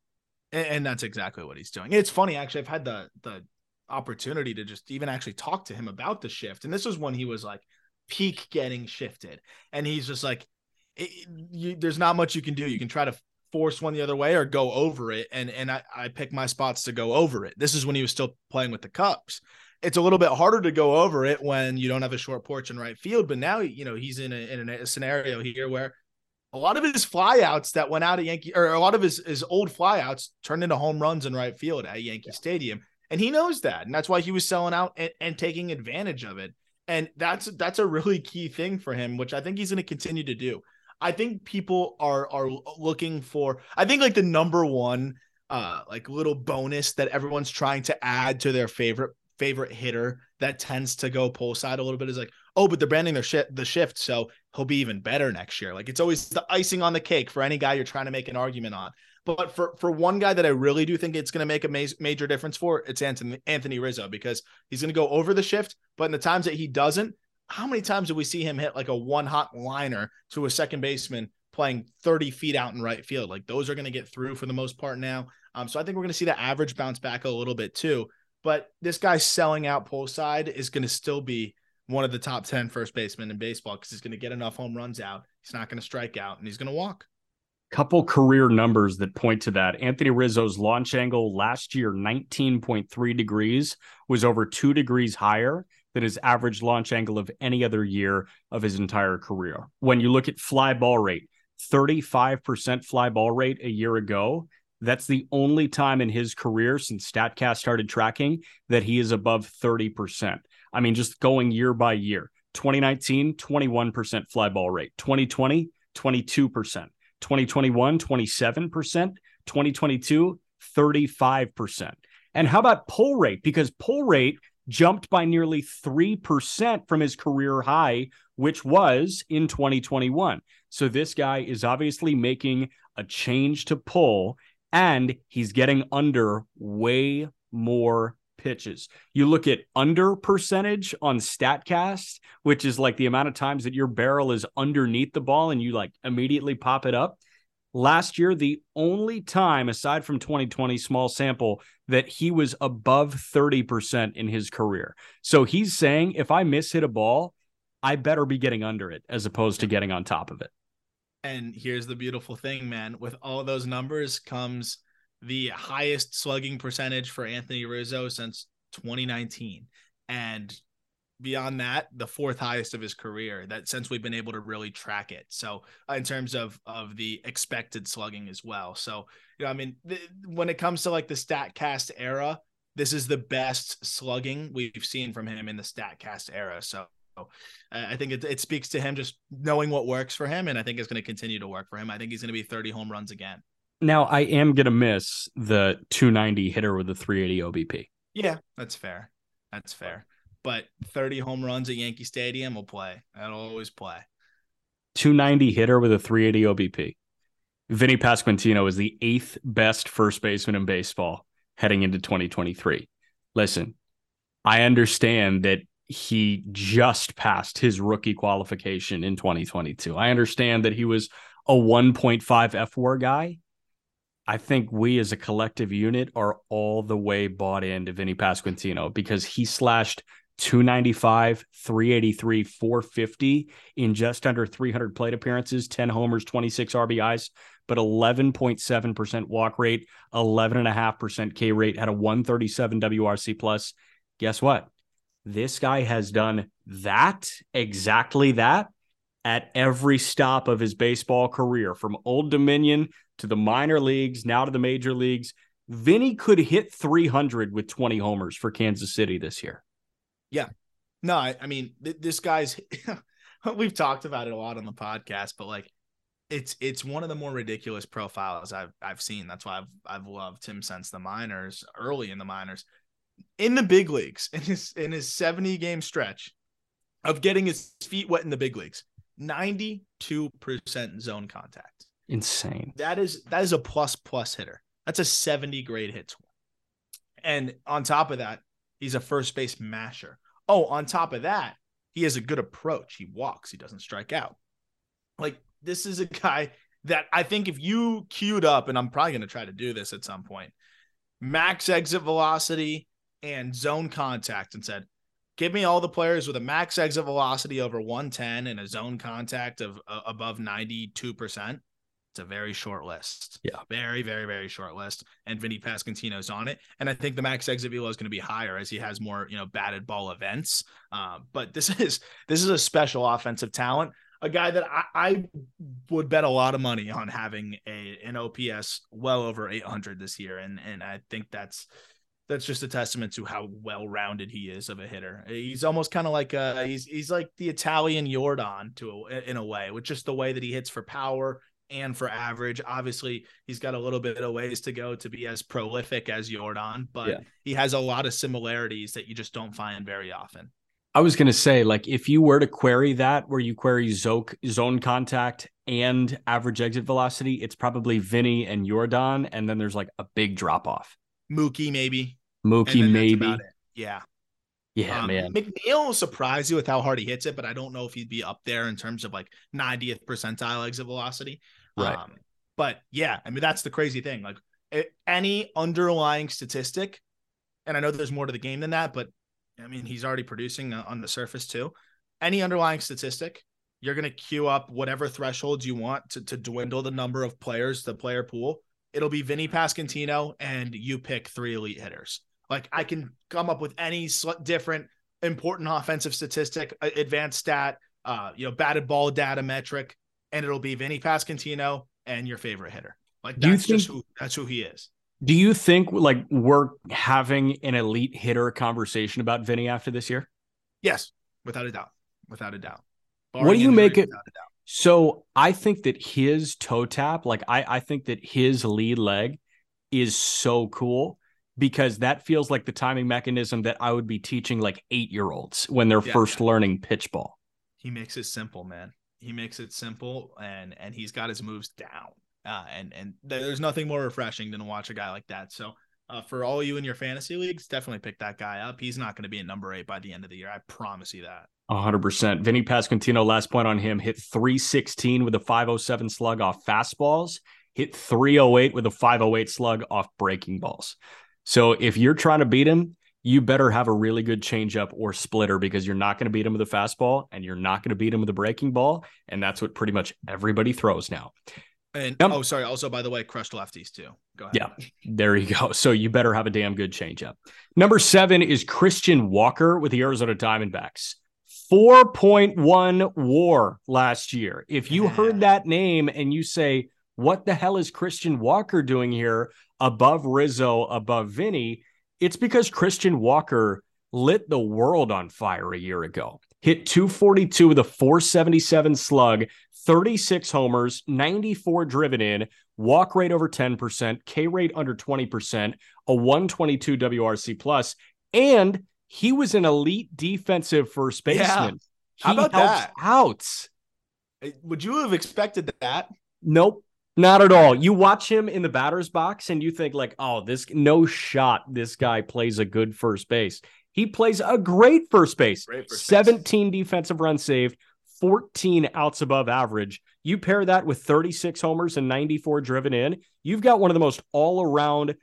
And, that's exactly what he's doing. It's funny, actually. I've had the the opportunity to just even actually talk to him about the shift, and this was when he was like peak getting shifted, and he's just like, it, you, "There's not much you can do. You can try to force one the other way or go over it." And and I I pick my spots to go over it. This is when he was still playing with the Cubs it's a little bit harder to go over it when you don't have a short porch in right field. But now, you know, he's in a, in a scenario here where a lot of his flyouts that went out at Yankee or a lot of his, his old flyouts turned into home runs in right field at Yankee yeah. Stadium. And he knows that. And that's why he was selling out and, and taking advantage of it. And that's that's a really key thing for him, which I think he's going to continue to do. I think people are are looking for I think like the number one uh like little bonus that everyone's trying to add to their favorite favorite hitter that tends to go pull side a little bit is like, oh, but they're branding their shit the shift, so he'll be even better next year. Like it's always the icing on the cake for any guy you're trying to make an argument on. But for for one guy that I really do think it's going to make a ma- major difference for, it's Anthony Anthony Rizzo because he's going to go over the shift, but in the times that he doesn't, how many times do we see him hit like a one hot liner to a second baseman playing 30 feet out in right field? Like those are going to get through for the most part now. Um, so I think we're going to see the average bounce back a little bit too. But this guy selling out pull side is going to still be one of the top 10 first basemen in baseball because he's going to get enough home runs out. He's not going to strike out and he's going to walk. Couple career numbers that point to that. Anthony Rizzo's launch angle last year, 19.3 degrees, was over two degrees higher than his average launch angle of any other year of his entire career. When you look at fly ball rate, 35% fly ball rate a year ago. That's the only time in his career since StatCast started tracking that he is above 30%. I mean, just going year by year 2019, 21% fly ball rate, 2020, 22%, 2021, 27%, 2022, 35%. And how about pull rate? Because pull rate jumped by nearly 3% from his career high, which was in 2021. So this guy is obviously making a change to pull and he's getting under way more pitches. You look at under percentage on StatCast, which is like the amount of times that your barrel is underneath the ball and you like immediately pop it up. Last year, the only time aside from 2020 small sample that he was above 30% in his career. So he's saying if I miss hit a ball, I better be getting under it as opposed to getting on top of it. And here's the beautiful thing, man. With all those numbers comes the highest slugging percentage for Anthony Rizzo since 2019. And beyond that, the fourth highest of his career that since we've been able to really track it. So uh, in terms of of the expected slugging as well. So, you know, I mean, th- when it comes to like the StatCast era, this is the best slugging we've seen from him in the StatCast era. So I think it, it speaks to him just knowing what works for him. And I think it's going to continue to work for him. I think he's going to be 30 home runs again. Now, I am going to miss the 290 hitter with the 380 OBP. Yeah, that's fair. That's fair but 30 home runs at Yankee Stadium will play. That'll always play. 290 hitter with a 380 OBP. Vinny Pasquantino is the eighth best first baseman in baseball heading into 2023. Listen, I understand that he just passed his rookie qualification in 2022. I understand that he was a 1.5 fWAR guy. I think we as a collective unit are all the way bought into Vinny Pasquantino because he slashed 295, 383, 450 in just under 300 plate appearances, 10 homers, 26 RBIs, but 11.7% walk rate, 11.5% K rate, had a 137 WRC plus. Guess what? This guy has done that, exactly that, at every stop of his baseball career, from Old Dominion to the minor leagues, now to the major leagues. Vinny could hit 300 with 20 homers for Kansas City this year. Yeah. No, I, I mean, th- this guy's, we've talked about it a lot on the podcast, but like, it's it's one of the more ridiculous profiles I've I've seen. That's why I've I've loved him since the minors, early in the minors, in the big leagues, in his in his 70 game stretch of getting his feet wet in the big leagues. 92% zone contact. Insane. That is that is a plus plus hitter. That's a 70 grade hit score. And on top of that, He's a first base masher. Oh, on top of that, he has a good approach. He walks, he doesn't strike out. Like, this is a guy that I think if you queued up, and I'm probably going to try to do this at some point, max exit velocity and zone contact, and said, give me all the players with a max exit velocity over 110 and a zone contact of uh, above 92%. It's a very short list. Yeah. Very, very, very short list. And Vinny Pasquantino's on it. And I think the max exit velo is going to be higher as he has more, you know, batted ball events. Um, but this is this is a special offensive talent. A guy that I, I would bet a lot of money on having a an OPS well over 800 this year. And and I think that's that's just a testament to how well-rounded he is of a hitter. He's almost kind of like uh he's he's like the Italian Yordan to a, in a way, with just the way that he hits for power and for average. Obviously, he's got a little bit of ways to go to be as prolific as Yordan, but yeah. he has a lot of similarities that you just don't find very often. I was going to say, like, if you were to query that, where you query zone contact and average exit velocity, it's probably Vinny and Yordan, and then there's like a big drop off. Mookie, maybe. Mookie, maybe. Yeah. Yeah, um, man. McNeil will surprise you with how hard he hits it, but I don't know if he'd be up there in terms of like 90th percentile exit velocity. Right. Um, but yeah, I mean, that's the crazy thing. Like any underlying statistic, and I know there's more to the game than that, but I mean, he's already producing on the surface too. Any underlying statistic, you're going to queue up whatever thresholds you want to, to dwindle the number of players, the player pool. It'll be Vinny Pasquantino, and you pick three elite hitters. Like I can come up with any different important offensive statistic, advanced stat, uh, you know, batted ball data metric, and it'll be Vinny Pasquantino and your favorite hitter. Like that's think, just who that's who he is. Do you think like we're having an elite hitter conversation about Vinny after this year? Yes, without a doubt. Without a doubt. Barring what do you make it? So I think that his toe tap, like I, I think that his lead leg is so cool because that feels like the timing mechanism that I would be teaching like eight year olds when they're yeah, first learning pitch ball. He makes it simple, man. He makes it simple and and he's got his moves down. Uh, and and there's nothing more refreshing than to watch a guy like that. So uh, for all you in your fantasy leagues, definitely pick that guy up. He's not going to be a number eight by the end of the year. I promise you that. 100%. Vinny Pasquantino, last point on him, hit 316 with a 507 slug off fastballs, hit 308 with a 508 slug off breaking balls. So if you're trying to beat him, you better have a really good changeup or splitter because you're not going to beat him with a fastball and you're not going to beat him with a breaking ball. And that's what pretty much everybody throws now. And yep. oh, sorry. Also, by the way, crushed lefties too. Go ahead. Yeah, there you go. So you better have a damn good changeup. Number seven is Christian Walker with the Arizona Diamondbacks. 4.1 war last year. If you yeah. heard that name and you say, what the hell is Christian Walker doing here above Rizzo, above Vinny? It's because Christian Walker lit the world on fire a year ago. Hit 242 with a 477 slug, 36 homers, 94 driven in, walk rate over 10%, K rate under 20%, a 122 WRC plus, and he was an elite defensive first baseman. Yeah. How about that? Outs. Would you have expected that? Nope. Not at all. You watch him in the batter's box and you think like, "Oh, this no shot. This guy plays a good first base." He plays a great first base. Great first 17 base. defensive runs saved, 14 outs above average. You pair that with 36 homers and 94 driven in, you've got one of the most all-around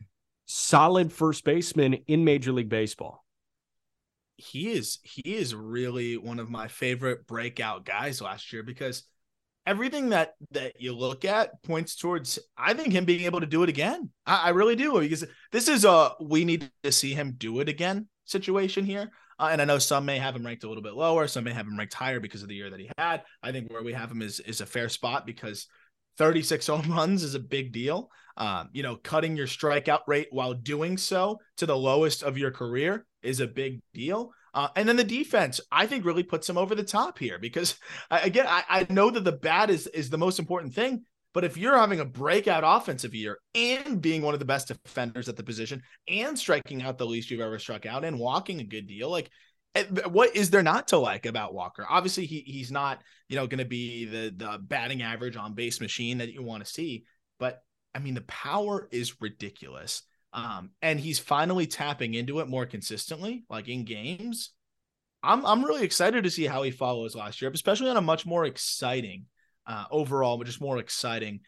solid first basemen in Major League Baseball he is he is really one of my favorite breakout guys last year because everything that that you look at points towards I think him being able to do it again. I, I really do because this is a we need to see him do it again situation here. Uh, and I know some may have him ranked a little bit lower, some may have him ranked higher because of the year that he had. I think where we have him is is a fair spot because 36 home runs is a big deal. Um, you know, cutting your strikeout rate while doing so to the lowest of your career is a big deal. Uh, and then the defense, I think, really puts him over the top here because, again, I, I know that the bat is is the most important thing. But if you're having a breakout offensive year and being one of the best defenders at the position and striking out the least you've ever struck out and walking a good deal, like eh, what is there not to like about Walker? Obviously, he he's not you know going to be the the batting average on base machine that you want to see, but I mean the power is ridiculous. Um, and he's finally tapping into it more consistently, like in games. I'm I'm really excited to see how he follows last year, especially on a much more exciting, uh, overall, but just more exciting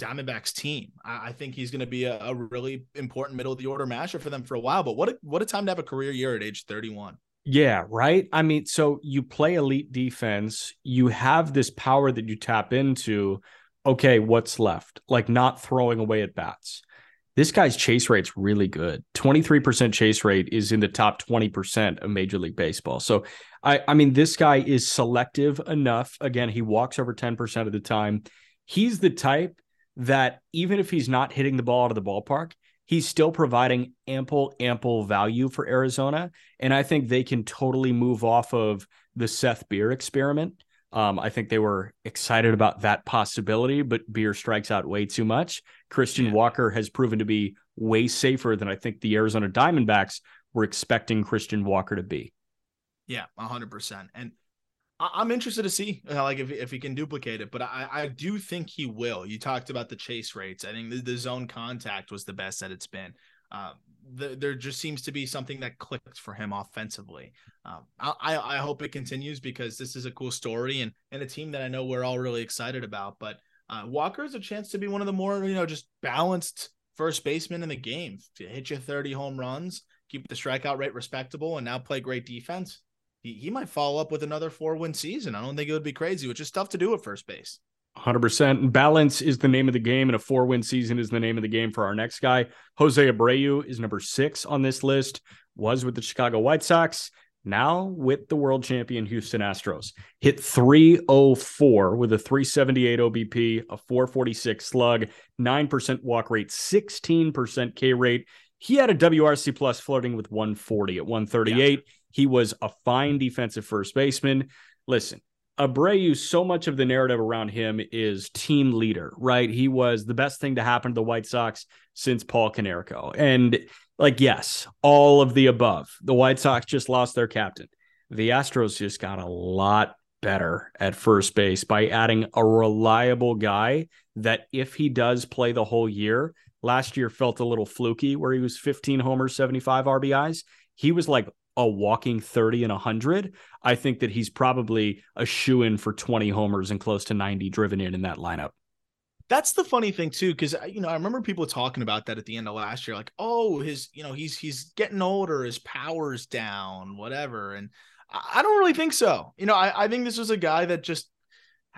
Diamondbacks team. I, I think he's going to be a, a, really important middle of the order masher for them for a while. But what a, what a time to have a career year at age 31. Yeah, right. I mean, so you play elite defense, you have this power that you tap into. Okay, what's left? Like not throwing away at bats this guy's chase rate's really good. 23% chase rate is in the top 20% of Major League Baseball. So I I mean this guy is selective enough. Again, he walks over 10% of the time. He's the type that even if he's not hitting the ball out of the ballpark, he's still providing ample, ample value for Arizona. And I think they can totally move off of the Seth Beer experiment. Um, I think they were excited about that possibility, but Beer strikes out way too much. Christian yeah. Walker has proven to be way safer than I think the Arizona Diamondbacks were expecting Christian Walker to be. Yeah, hundred percent. And I- am interested to see uh, like if, if he can duplicate it, but I, I do think he will. You talked about the chase rates. I think the, the zone contact was the best that it's been. Uh, the, there just seems to be something that clicked for him offensively. Um, I, I hope it continues because this is a cool story and and a team that I know we're all really excited about. But uh, Walker has a chance to be one of the more you know just balanced first basemen in the game. To hit you 30 home runs, keep the strikeout rate respectable, and now play great defense. He, he might follow up with another four win season. I don't think it would be crazy, which is tough to do at first base. 100%. Balance is the name of the game, and a four win season is the name of the game for our next guy. Jose Abreu is number six on this list, was with the Chicago White Sox, now with the world champion Houston Astros. Hit 304 with a 378 OBP, a 446 slug, 9% walk rate, 16% K rate. He had a WRC plus flirting with 140 at 138. Yeah. He was a fine defensive first baseman. Listen, Abreu, so much of the narrative around him is team leader, right? He was the best thing to happen to the White Sox since Paul Konerko. And like, yes, all of the above. The White Sox just lost their captain. The Astros just got a lot better at first base by adding a reliable guy that if he does play the whole year, last year felt a little fluky where he was 15 homers, 75 RBIs. He was like a walking 30 and 100, I think that he's probably a shoe in for 20 homers and close to 90 driven in in that lineup. That's the funny thing too, because you know I remember people talking about that at the end of last year, like, oh, his you know he's he's getting older, his power's down, whatever, and I don't really think so. You know, I, I think this was a guy that just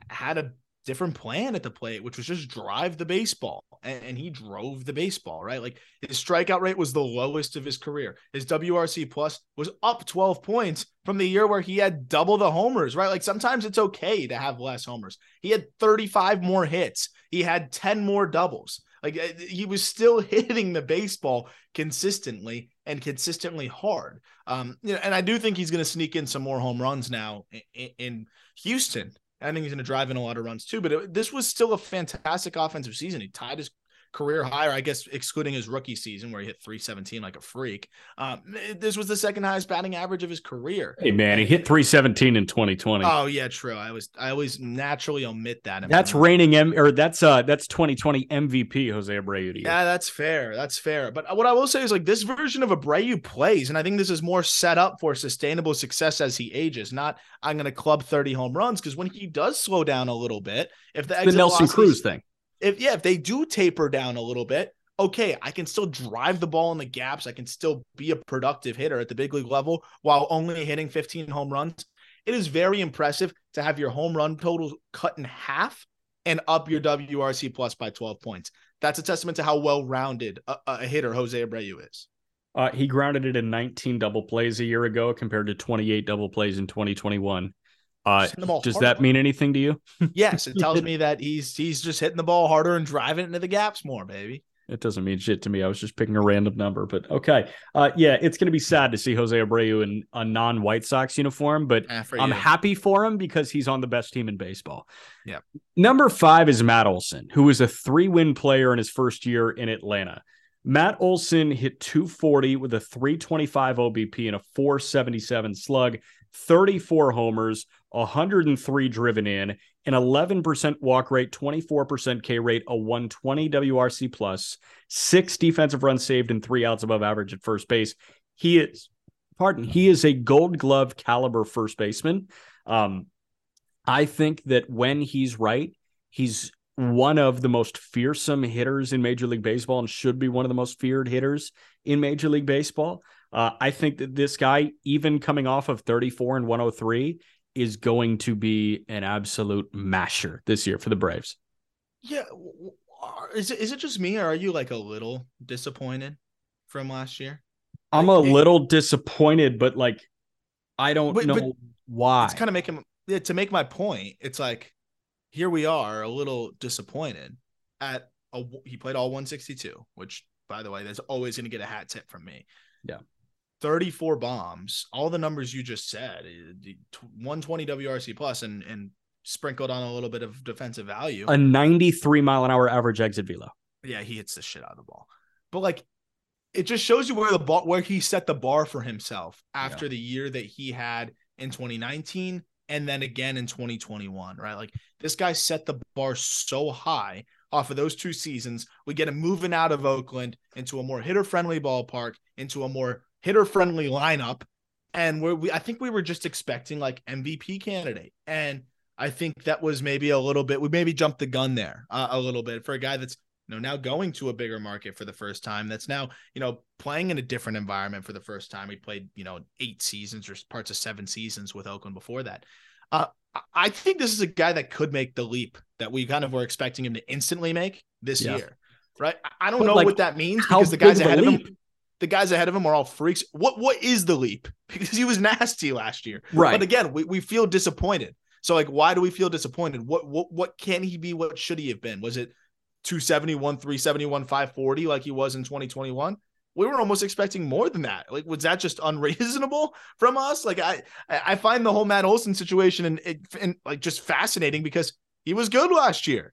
had a different plan at the plate, which was just drive the baseball. And, and, he drove the baseball, right? Like his strikeout rate was the lowest of his career. His WRC plus was up 12 points from the year where he had double the homers, right? Like sometimes it's okay to have less homers. He had 35 more hits, he had 10 more doubles. Like uh, he was still hitting the baseball consistently and consistently hard. Um, you know, and I do think he's going to sneak in some more home runs now in, in Houston I think he's going to drive in a lot of runs too. But it, this was still a fantastic offensive season. He tied his career higher, I guess, excluding his rookie season where he hit 317 like a freak. Um, this was the second highest batting average of his career. Hey man, he hit 317 in 2020. Oh yeah, true. I was I always naturally omit that. That's reigning M or that's uh that's 2020 MVP Jose Abreu. Yeah, that's fair. That's fair. But what I will say is like this version of Abreu plays, and I think this is more set up for sustainable success as he ages. Not I'm going to club 30 home runs because when he does slow down a little bit, if the, the Nelson Cruz thing if yeah, if they do taper down a little bit, okay, I can still drive the ball in the gaps. I can still be a productive hitter at the big league level while only hitting 15 home runs. It is very impressive to have your home run total cut in half and up your WRC plus by 12 points. That's a testament to how well rounded a, a, hitter Jose Abreu is. Uh, he grounded it in 19 double plays a year ago compared to 28 double plays in 2021. Uh, does that mean anything to you? yes, it tells me that he's he's just hitting the ball harder and driving into the gaps more, baby. It doesn't mean shit to me. I was just picking a random number, but okay. Uh, yeah, it's going to be sad to see Jose Abreu in a non-White Sox uniform, but eh, I'm happy for him because he's on the best team in baseball. Yeah. Number five is Matt Olson, who was a three-win player in his first year in Atlanta. Matt Olson hit 240 with a 325 OBP and a 477 slug, 34 homers, 103 driven in, an 11% walk rate, 24% K rate, a 120 WRC plus, six defensive runs saved, and three outs above average at first base. He is, pardon, he is a gold glove caliber first baseman. Um, I think that when he's right, he's one of the most fearsome hitters in Major League Baseball and should be one of the most feared hitters in Major League Baseball. Uh, I think that this guy, even coming off of 34 and 103, is going to be an absolute masher this year for the Braves. Yeah. Is it, is it just me or are you like a little disappointed from last year? I'm a little disappointed, but like, I don't but, know but why. It's kind of making yeah, to make my point. It's like here we are a little disappointed at a, he played all 162, which by the way, that's always going to get a hat tip from me. Yeah. 34 bombs, all the numbers you just said, eh, 120 WRC plus and and sprinkled on a little bit of defensive value. A 93 mile an hour average exit velo. Yeah, he hits the shit out of the ball. But like it just shows you where the ball where he set the bar for himself after yeah. the year that he had in 2019 and then again in 2021, right? Like this guy set the bar so high off of those two seasons. We get him moving out of Oakland into a more hitter friendly ballpark, into a more hitter friendly lineup. And we're, we, I think we were just expecting like MVP candidate. And I think that was maybe a little bit, we maybe jumped the gun there uh, a little bit for a guy that's you know now going to a bigger market for the first time that's now you know playing in a different environment for the first time he played you know eight seasons or parts of seven seasons with oakland before that uh, i think this is a guy that could make the leap that we kind of were expecting him to instantly make this yeah. year right i don't but know like, what that means because the guys ahead of him the guys ahead of him are all freaks what what is the leap because he was nasty last year right but again we, we feel disappointed so like why do we feel disappointed what what what can he be what should he have been was it 271, 371, 540 like he was in 2021. We were almost expecting more than that. Like, was that just unreasonable from us? Like, I I find the whole Matt Olson situation and, and like just fascinating because he was good last year.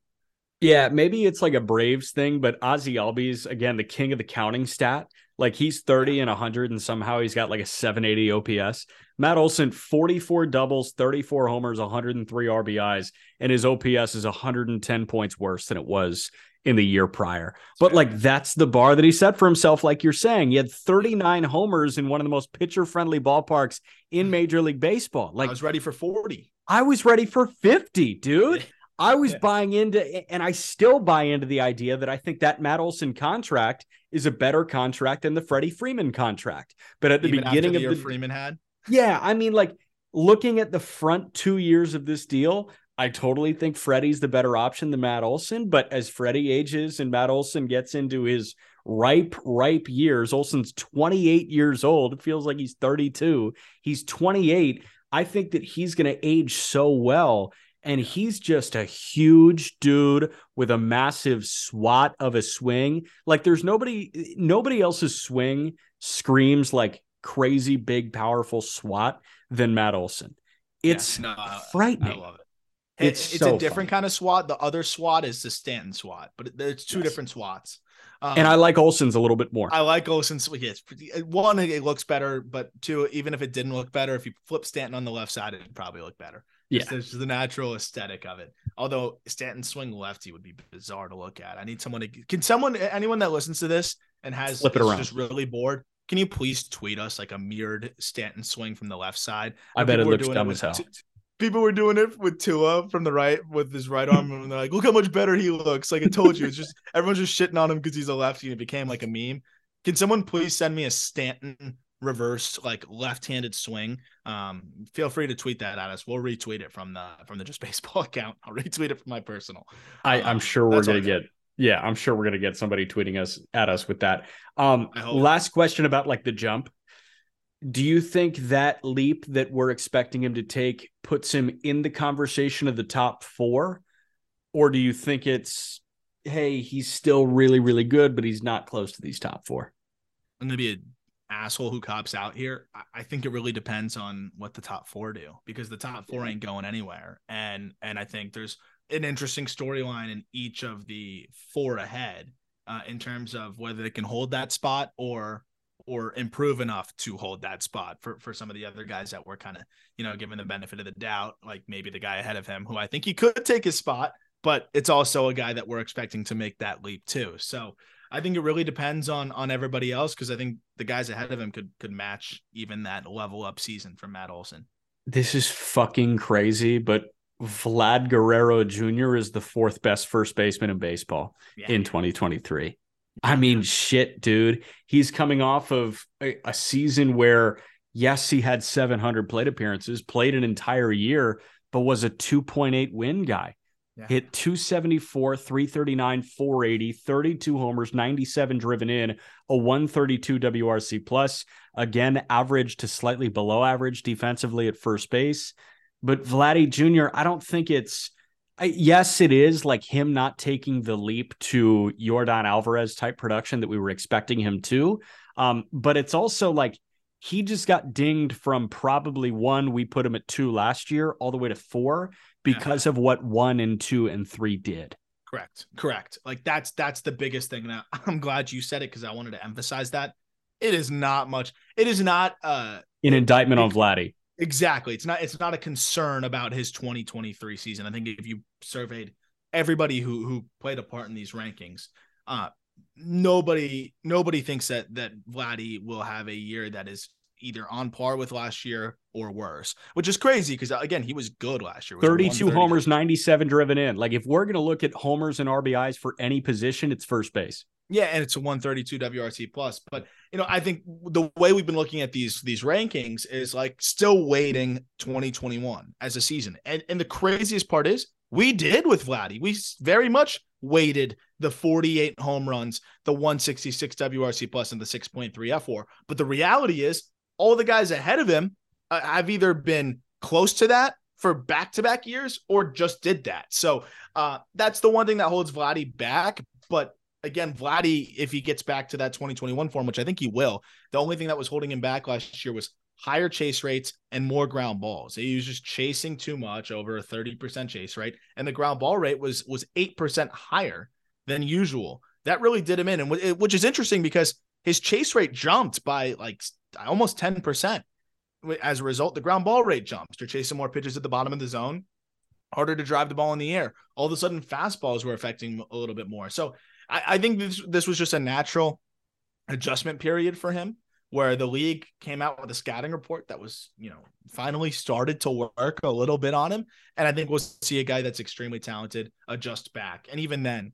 Yeah, maybe it's like a Braves thing, but Ozzie Albies again the king of the counting stat. Like he's 30 and 100, and somehow he's got like a 780 OPS. Matt Olson, 44 doubles, 34 homers, 103 RBIs, and his OPS is 110 points worse than it was in the year prior. But like that's the bar that he set for himself, like you're saying. He had 39 homers in one of the most pitcher friendly ballparks in Major League Baseball. Like I was ready for 40. I was ready for 50, dude. I was yeah. buying into, and I still buy into the idea that I think that Matt Olson contract is a better contract than the Freddie Freeman contract. But at the Even beginning the of the year Freeman had, yeah, I mean, like looking at the front two years of this deal, I totally think Freddie's the better option than Matt Olson. But as Freddie ages and Matt Olson gets into his ripe, ripe years, Olson's 28 years old. It feels like he's 32. He's 28. I think that he's going to age so well and he's just a huge dude with a massive swat of a swing. Like there's nobody nobody else's swing screams like crazy big powerful swat than Matt Olson. It's yeah, no, frightening. I love it. It's, it's so a different fun. kind of swat. The other swat is the Stanton swat, but it's two yes. different swats. Um, and I like Olson's a little bit more. I like Olson's. Yes, one, it looks better, but two, even if it didn't look better, if you flip Stanton on the left side, it'd probably look better. Yeah, there's the natural aesthetic of it. Although Stanton swing lefty would be bizarre to look at. I need someone to. Can someone, anyone that listens to this and has flip it around, just really bored, can you please tweet us like a mirrored Stanton swing from the left side? I bet it looks dumb as hell. T- people were doing it with Tua from the right with his right arm, and they're like, "Look how much better he looks!" Like I told you, it's just everyone's just shitting on him because he's a lefty, and it became like a meme. Can someone please send me a Stanton reverse like left-handed swing? Um, feel free to tweet that at us. We'll retweet it from the from the just baseball account. I'll retweet it from my personal. I, I'm um, sure we're gonna get. Yeah, I'm sure we're gonna get somebody tweeting us at us with that. Um, last question about like the jump do you think that leap that we're expecting him to take puts him in the conversation of the top four? Or do you think it's, hey, he's still really, really good, but he's not close to these top four? I'm going to be an asshole who cops out here. I think it really depends on what the top four do because the top four ain't going anywhere. And, and I think there's an interesting storyline in each of the four ahead uh, in terms of whether they can hold that spot or or improve enough to hold that spot for for some of the other guys that were kind of you know given the benefit of the doubt like maybe the guy ahead of him who i think he could take his spot but it's also a guy that we're expecting to make that leap too so i think it really depends on on everybody else because i think the guys ahead of him could could match even that level up season from matt olson this is fucking crazy but vlad guerrero jr is the fourth best first baseman in baseball yeah. in 2023 I mean, shit, dude. He's coming off of a, a, season where, yes, he had 700 plate appearances, played an entire year, but was a 2.8 win guy. Yeah. Hit 274, 339, 480, 32 homers, 97 driven in, a 132 WRC plus. Again, average to slightly below average defensively at first base. But Vladdy Jr., I don't think it's yes, it is like him not taking the leap to Yordan Alvarez type production that we were expecting him to. Um, but it's also like he just got dinged from probably one, we put him at two last year, all the way to four because yeah. of what one and two and three did. Correct. Correct. Like that's that's the biggest thing. Now I'm glad you said it because I wanted to emphasize that. It is not much. It is not uh an indictment it, on Vladdy. Exactly. It's not it's not a concern about his 2023 season. I think if you surveyed everybody who who played a part in these rankings, uh nobody nobody thinks that that Vladdy will have a year that is either on par with last year or worse, which is crazy because uh, again, he was good last year. 32 homers, 97 driven in. Like if we're going to look at homers and RBIs for any position, it's first base. Yeah, and it's a 132 WRC plus. But you know, I think the way we've been looking at these these rankings is like still weighting 2021 as a season. And and the craziest part is we did with Vladdy. We very much weighted the 48 home runs, the 166 WRC plus, and the 6.3 fWAR. But the reality is, all the guys ahead of him have either been close to that for back to back years or just did that. So uh, that's the one thing that holds Vladdy back. But again, Vladdy, if he gets back to that 2021 form, which I think he will, the only thing that was holding him back last year was higher chase rates and more ground balls. He was just chasing too much over a 30% chase rate. And the ground ball rate was was 8% higher than usual. That really did him in. And which is interesting because his chase rate jumped by like almost 10%. As a result, the ground ball rate jumps. You're chasing more pitches at the bottom of the zone, harder to drive the ball in the air. All of a sudden, fastballs were affecting a little bit more. So I, I think this this was just a natural adjustment period for him where the league came out with a scouting report that was, you know, finally started to work a little bit on him. And I think we'll see a guy that's extremely talented adjust back. And even then,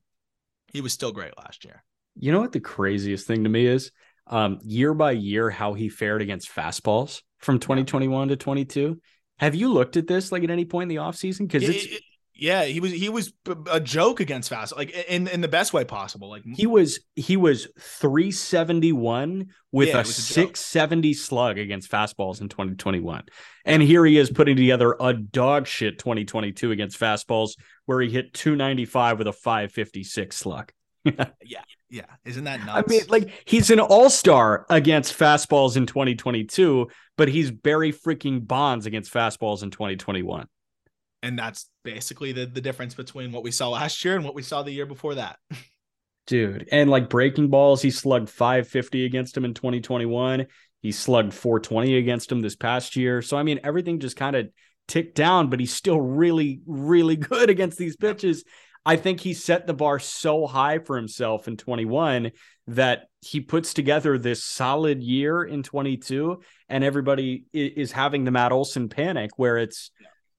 he was still great last year. You know what the craziest thing to me is? Um, year by year, how he fared against fastballs from 2021 to 22. Have you looked at this like at any point in the offseason? Because it's it, yeah, he was he was a joke against fast, like in in the best way possible. Like he was he was 371 with yeah, a, a 670 slug against fastballs in 2021. And here he is putting together a dog shit 2022 against fastballs where he hit 295 with a 556 slug. yeah. Yeah. Isn't that nuts? I mean, like he's an all-star against fastballs in 2022, but he's Barry freaking Bonds against fastballs in 2021 and that's basically the the difference between what we saw last year and what we saw the year before that. Dude, and like breaking balls, he slugged 550 against him in 2021. He slugged 420 against him this past year. So I mean, everything just kind of ticked down, but he's still really, really good against these pitches. I think he set the bar so high for himself in 21 that he puts together this solid year in 22, and everybody is having the Matt Olson panic where it's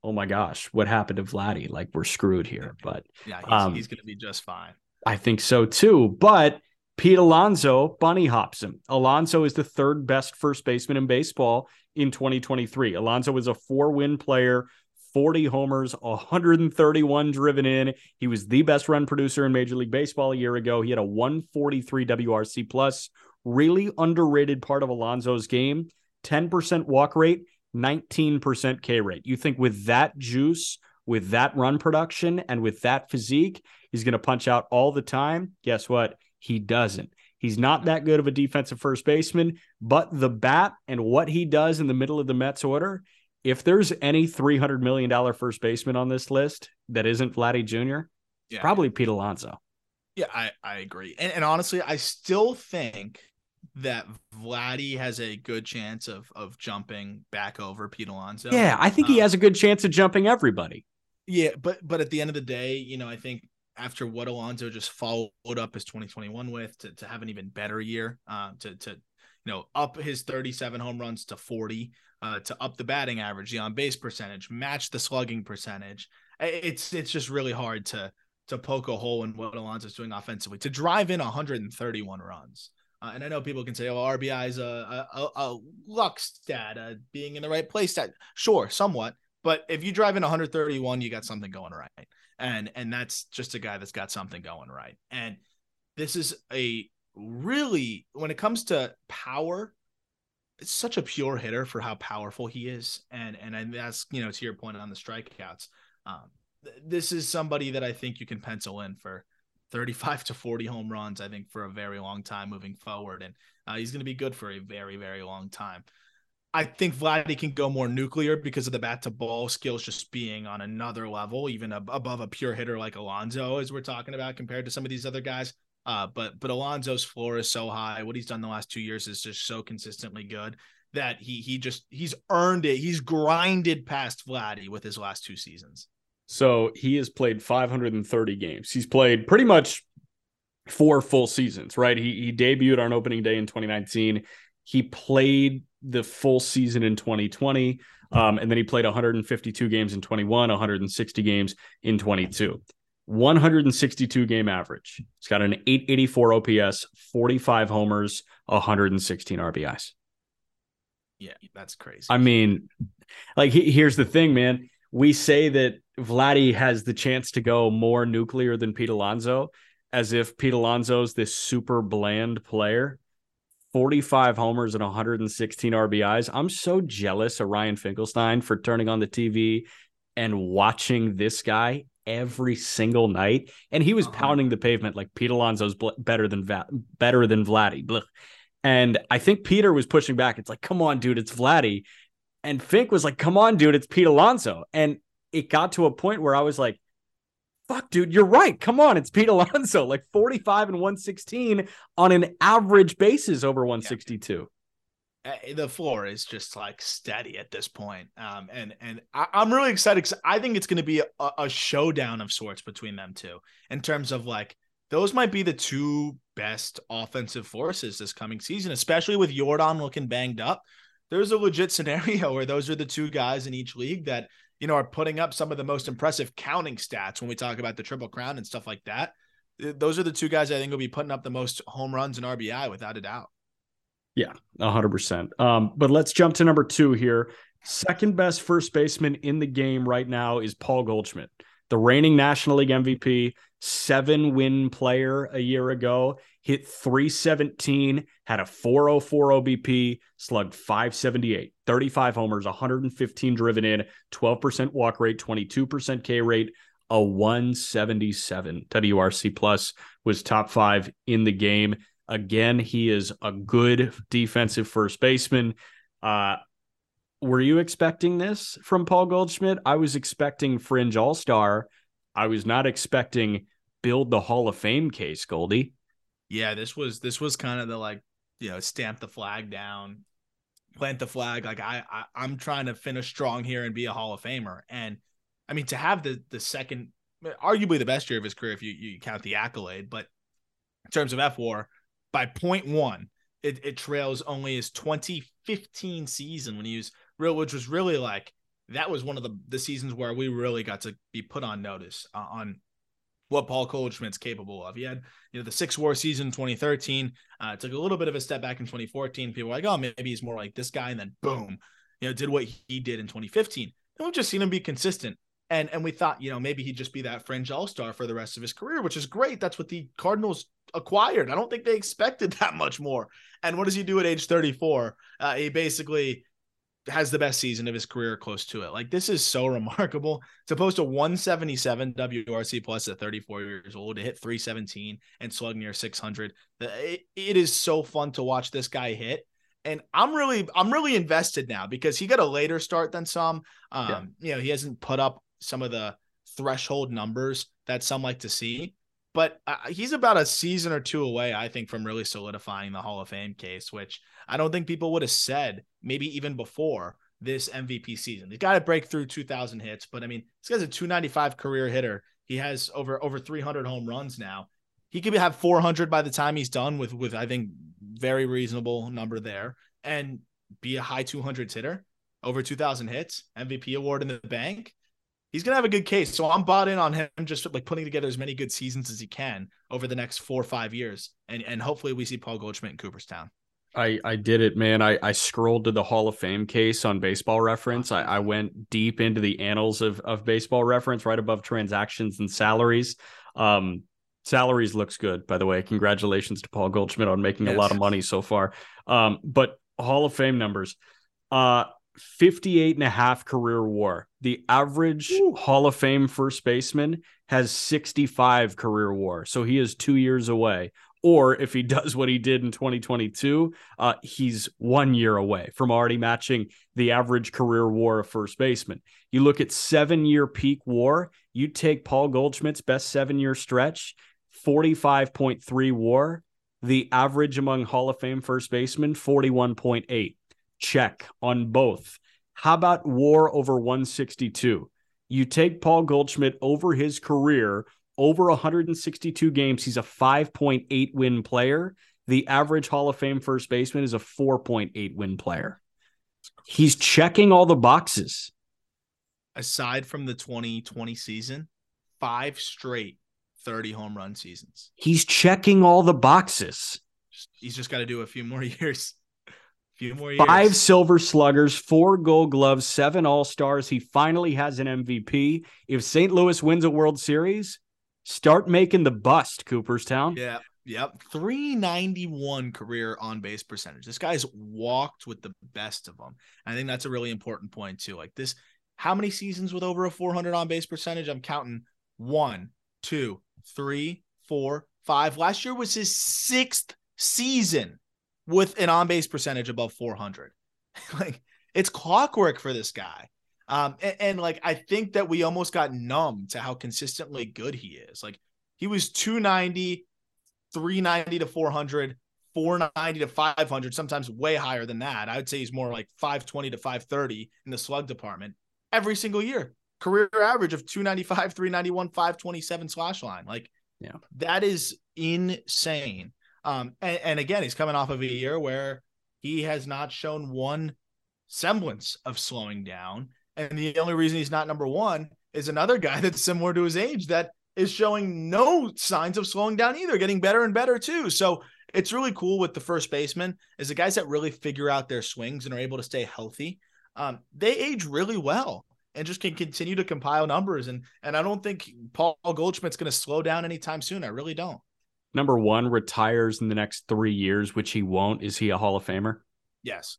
oh my gosh, what happened to Vladdy? Like we're screwed here. But yeah, he's, um, he's going to be just fine. I think so too. But Pete Alonso bunny hops him. Alonso is the third best first baseman in baseball in 2023. Alonso was a four win player, 40 homers, 131 driven in. He was the best run producer in Major League Baseball a year ago. He had a 143 WRC plus, really underrated part of Alonso's game. 10% walk rate 19% K rate. You think with that juice, with that run production, and with that physique, he's going to punch out all the time? Guess what? He doesn't. He's not that good of a defensive first baseman, but the bat and what he does in the middle of the Mets order, if there's any $300 million first baseman on this list that isn't Vladdy Jr., yeah. probably Pete Alonso. Yeah, I, I agree. And, and honestly, I still think that Vladdy has a good chance of of jumping back over Pete Alonso. Yeah, I think um, he has a good chance of jumping everybody. Yeah, but but at the end of the day, you know, I think after what Alonso just followed up his 2021 with to, to have an even better year, uh, to to you know up his 37 home runs to 40, uh, to up the batting average, the on base percentage, match the slugging percentage. It's it's just really hard to to poke a hole in what Alonso's doing offensively to drive in 131 runs. Uh, and I know people can say, "Oh, RBI is a, a, a luck stat, uh, being in the right place stat." Sure, somewhat, but if you drive in 131, you got something going right, and and that's just a guy that's got something going right. And this is a really, when it comes to power, such a pure hitter for how powerful he is, and and, and that's you know to your point on the strikeouts. Um, this is somebody that I think you can pencil in for 35 to 40 home runs, I think, for a very long time moving forward. And uh, he's going to be good for a very, very long time. I think Vladdy can go more nuclear because of the bat to ball skills just being on another level, even ab- above a pure hitter like Alonso, as we're talking about, compared to some of these other guys. Uh, but but Alonso's floor is so high. What he's done the last two years is just so consistently good that he he just he's earned it. He's grinded past Vladdy with his last two seasons. So he has played 530 games. He's played pretty much four full seasons, right? He he debuted on opening day in 2019. He played the full season in 2020. Um, and then he played 152 games in 21, 160 games in 22. 162 game average. He's got an 884 OPS, 45 homers, 116 RBIs. Yeah, that's crazy. I mean, like he, here's the thing, man. We say that Vladdy has the chance to go more nuclear than Pete Alonso, as if Pete Alonso's this super bland player. 45 homers and 116 RBIs. I'm so jealous of Ryan Finkelstein for turning on the TV and watching this guy every single night. And he was uh-huh. pounding the pavement like Pete Alonso's bl- better than Va- better than Vladdy. Blech. And I think Peter was pushing back. It's like, come on, dude, it's Vladdy. And Fink was like, come on, dude, it's Pete Alonso. And it got to a point where I was like, fuck, dude, you're right. Come on, it's Pete Alonso, like 45 and 116 on an average basis over 162. Eh, the floor is just like steady at this point. Um, and and I, am really excited because I think it's going to be a, a showdown of sorts between them two in terms of like those might be the two best offensive forces this coming season, especially with Yordan looking banged up. There's a legit scenario where those are the two guys in each league that you know, are putting up some of the most impressive counting stats when we talk about the Triple Crown and stuff like that. Those are the two guys I think will be putting up the most home runs and RBI without a doubt. Yeah, 100%. Um, but let's jump to number two here. Second best first baseman in the game right now is Paul Goldschmidt, the reigning National League MVP, seven win player a year ago, hit 317, had a 404 OBP, slugged 578, 35 homers, 115 driven in, 12% walk rate, 22% K rate, a 177 WRC plus was top five in the game. Again, he is a good defensive first baseman. Uh, were you expecting this from Paul Goldschmidt? I was expecting fringe all star. I was not expecting build the Hall of Fame case, Goldie. Yeah, this was this was kind of the like you know stamp the flag down, plant the flag. Like I, I I'm trying to finish strong here and be a Hall of Famer. And I mean to have the the second, arguably the best year of his career if you you count the accolade, but in terms of fWAR, by point one, it, it trails only his 2015 season when he was real, which was really like that was one of the the seasons where we really got to be put on notice uh, on what Paul Goldschmidt's capable of. He had, you know, the six war season 2013, uh, took a little bit of a step back in 2014. People were like, oh, maybe he's more like this guy. And then boom, you know, did what he did in 2015. And we've just seen him be consistent. And and we thought, you know, maybe he'd just be that fringe all-star for the rest of his career, which is great. That's what the Cardinals acquired. I don't think they expected that much more. And what does he do at age 34? Uh, he basically has the best season of his career close to it. Like this is so remarkable to post a 177 WRC plus at 34 years old to hit 317 and slug near 600. It, it is so fun to watch this guy hit. And I'm really, I'm really invested now because he got a later start than some. Um, yeah. you know, he hasn't put up some of the threshold numbers that some like to see, but uh, he's about a season or two away, I think, from really solidifying the Hall of Fame case, which I don't think people would have said maybe even before this MVP season. He's got to break through 2,000 hits, but I mean, this guy's a 295 career hitter. He has over over 300 home runs now. He could have 400 by the time he's done with with I think very reasonable number there, and be a high 200s hitter, over 2,000 hits, MVP award in the bank he's gonna have a good case. So I'm bought in on him just like putting together as many good seasons as he can over the next four or five years, and and hopefully we see Paul Goldschmidt in Cooperstown. I I did it, man. I I scrolled to the Hall of Fame case on Baseball Reference. I, I went deep into the annals of of Baseball Reference, right above transactions and salaries. Um, salaries looks good, by the way. Congratulations to Paul Goldschmidt on making yes. a lot of money so far. Um, but Hall of Fame numbers, uh, 58 and a half career war The average Ooh. Hall of Fame first baseman has 65 career war. So he is two years away. Or if he does what he did in 2022, uh, he's one year away from already matching the average career war of first baseman. You look at seven year peak war, you take Paul Goldschmidt's best seven year stretch, 45.3 war. The average among Hall of Fame first basemen, 41.8. Check on both. How about war over 162? You take Paul Goldschmidt over his career, over 162 games, he's a 5.8 win player. The average Hall of Fame first baseman is a 4.8 win player. He's checking all the boxes. Aside from the 2020 season, five straight 30 home run seasons. He's checking all the boxes. He's just got to do a few more years. Few more years. Five silver sluggers, four gold gloves, seven all stars. He finally has an MVP. If St. Louis wins a World Series, Start making the bust, Cooperstown. Yeah. Yep. 391 career on base percentage. This guy's walked with the best of them. I think that's a really important point, too. Like this, how many seasons with over a 400 on base percentage? I'm counting one, two, three, four, five. Last year was his sixth season with an on base percentage above 400. like it's clockwork for this guy. Um, and, and, like I think that we almost got numb to how consistently good he is. Like he was 290, 390 to 400, 490 to 500, sometimes way higher than that. I would say he's more like 520 to 530 in the slug department every single year. Career average of 295, 391, 527 slash line. Like, yeah, that is insane. Um, and, and again, he's coming off of a year where he has not shown one semblance of slowing down. And the only reason he's not number one is another guy that's similar to his age that is showing no signs of slowing down either, getting better and better too. So it's really cool with the first baseman is the guys that really figure out their swings and are able to stay healthy. Um, they age really well and just can continue to compile numbers. And and I don't think Paul Goldschmidt's going to slow down anytime soon. I really don't. Number one retires in the next three years, which he won't. Is he a Hall of Famer? Yes.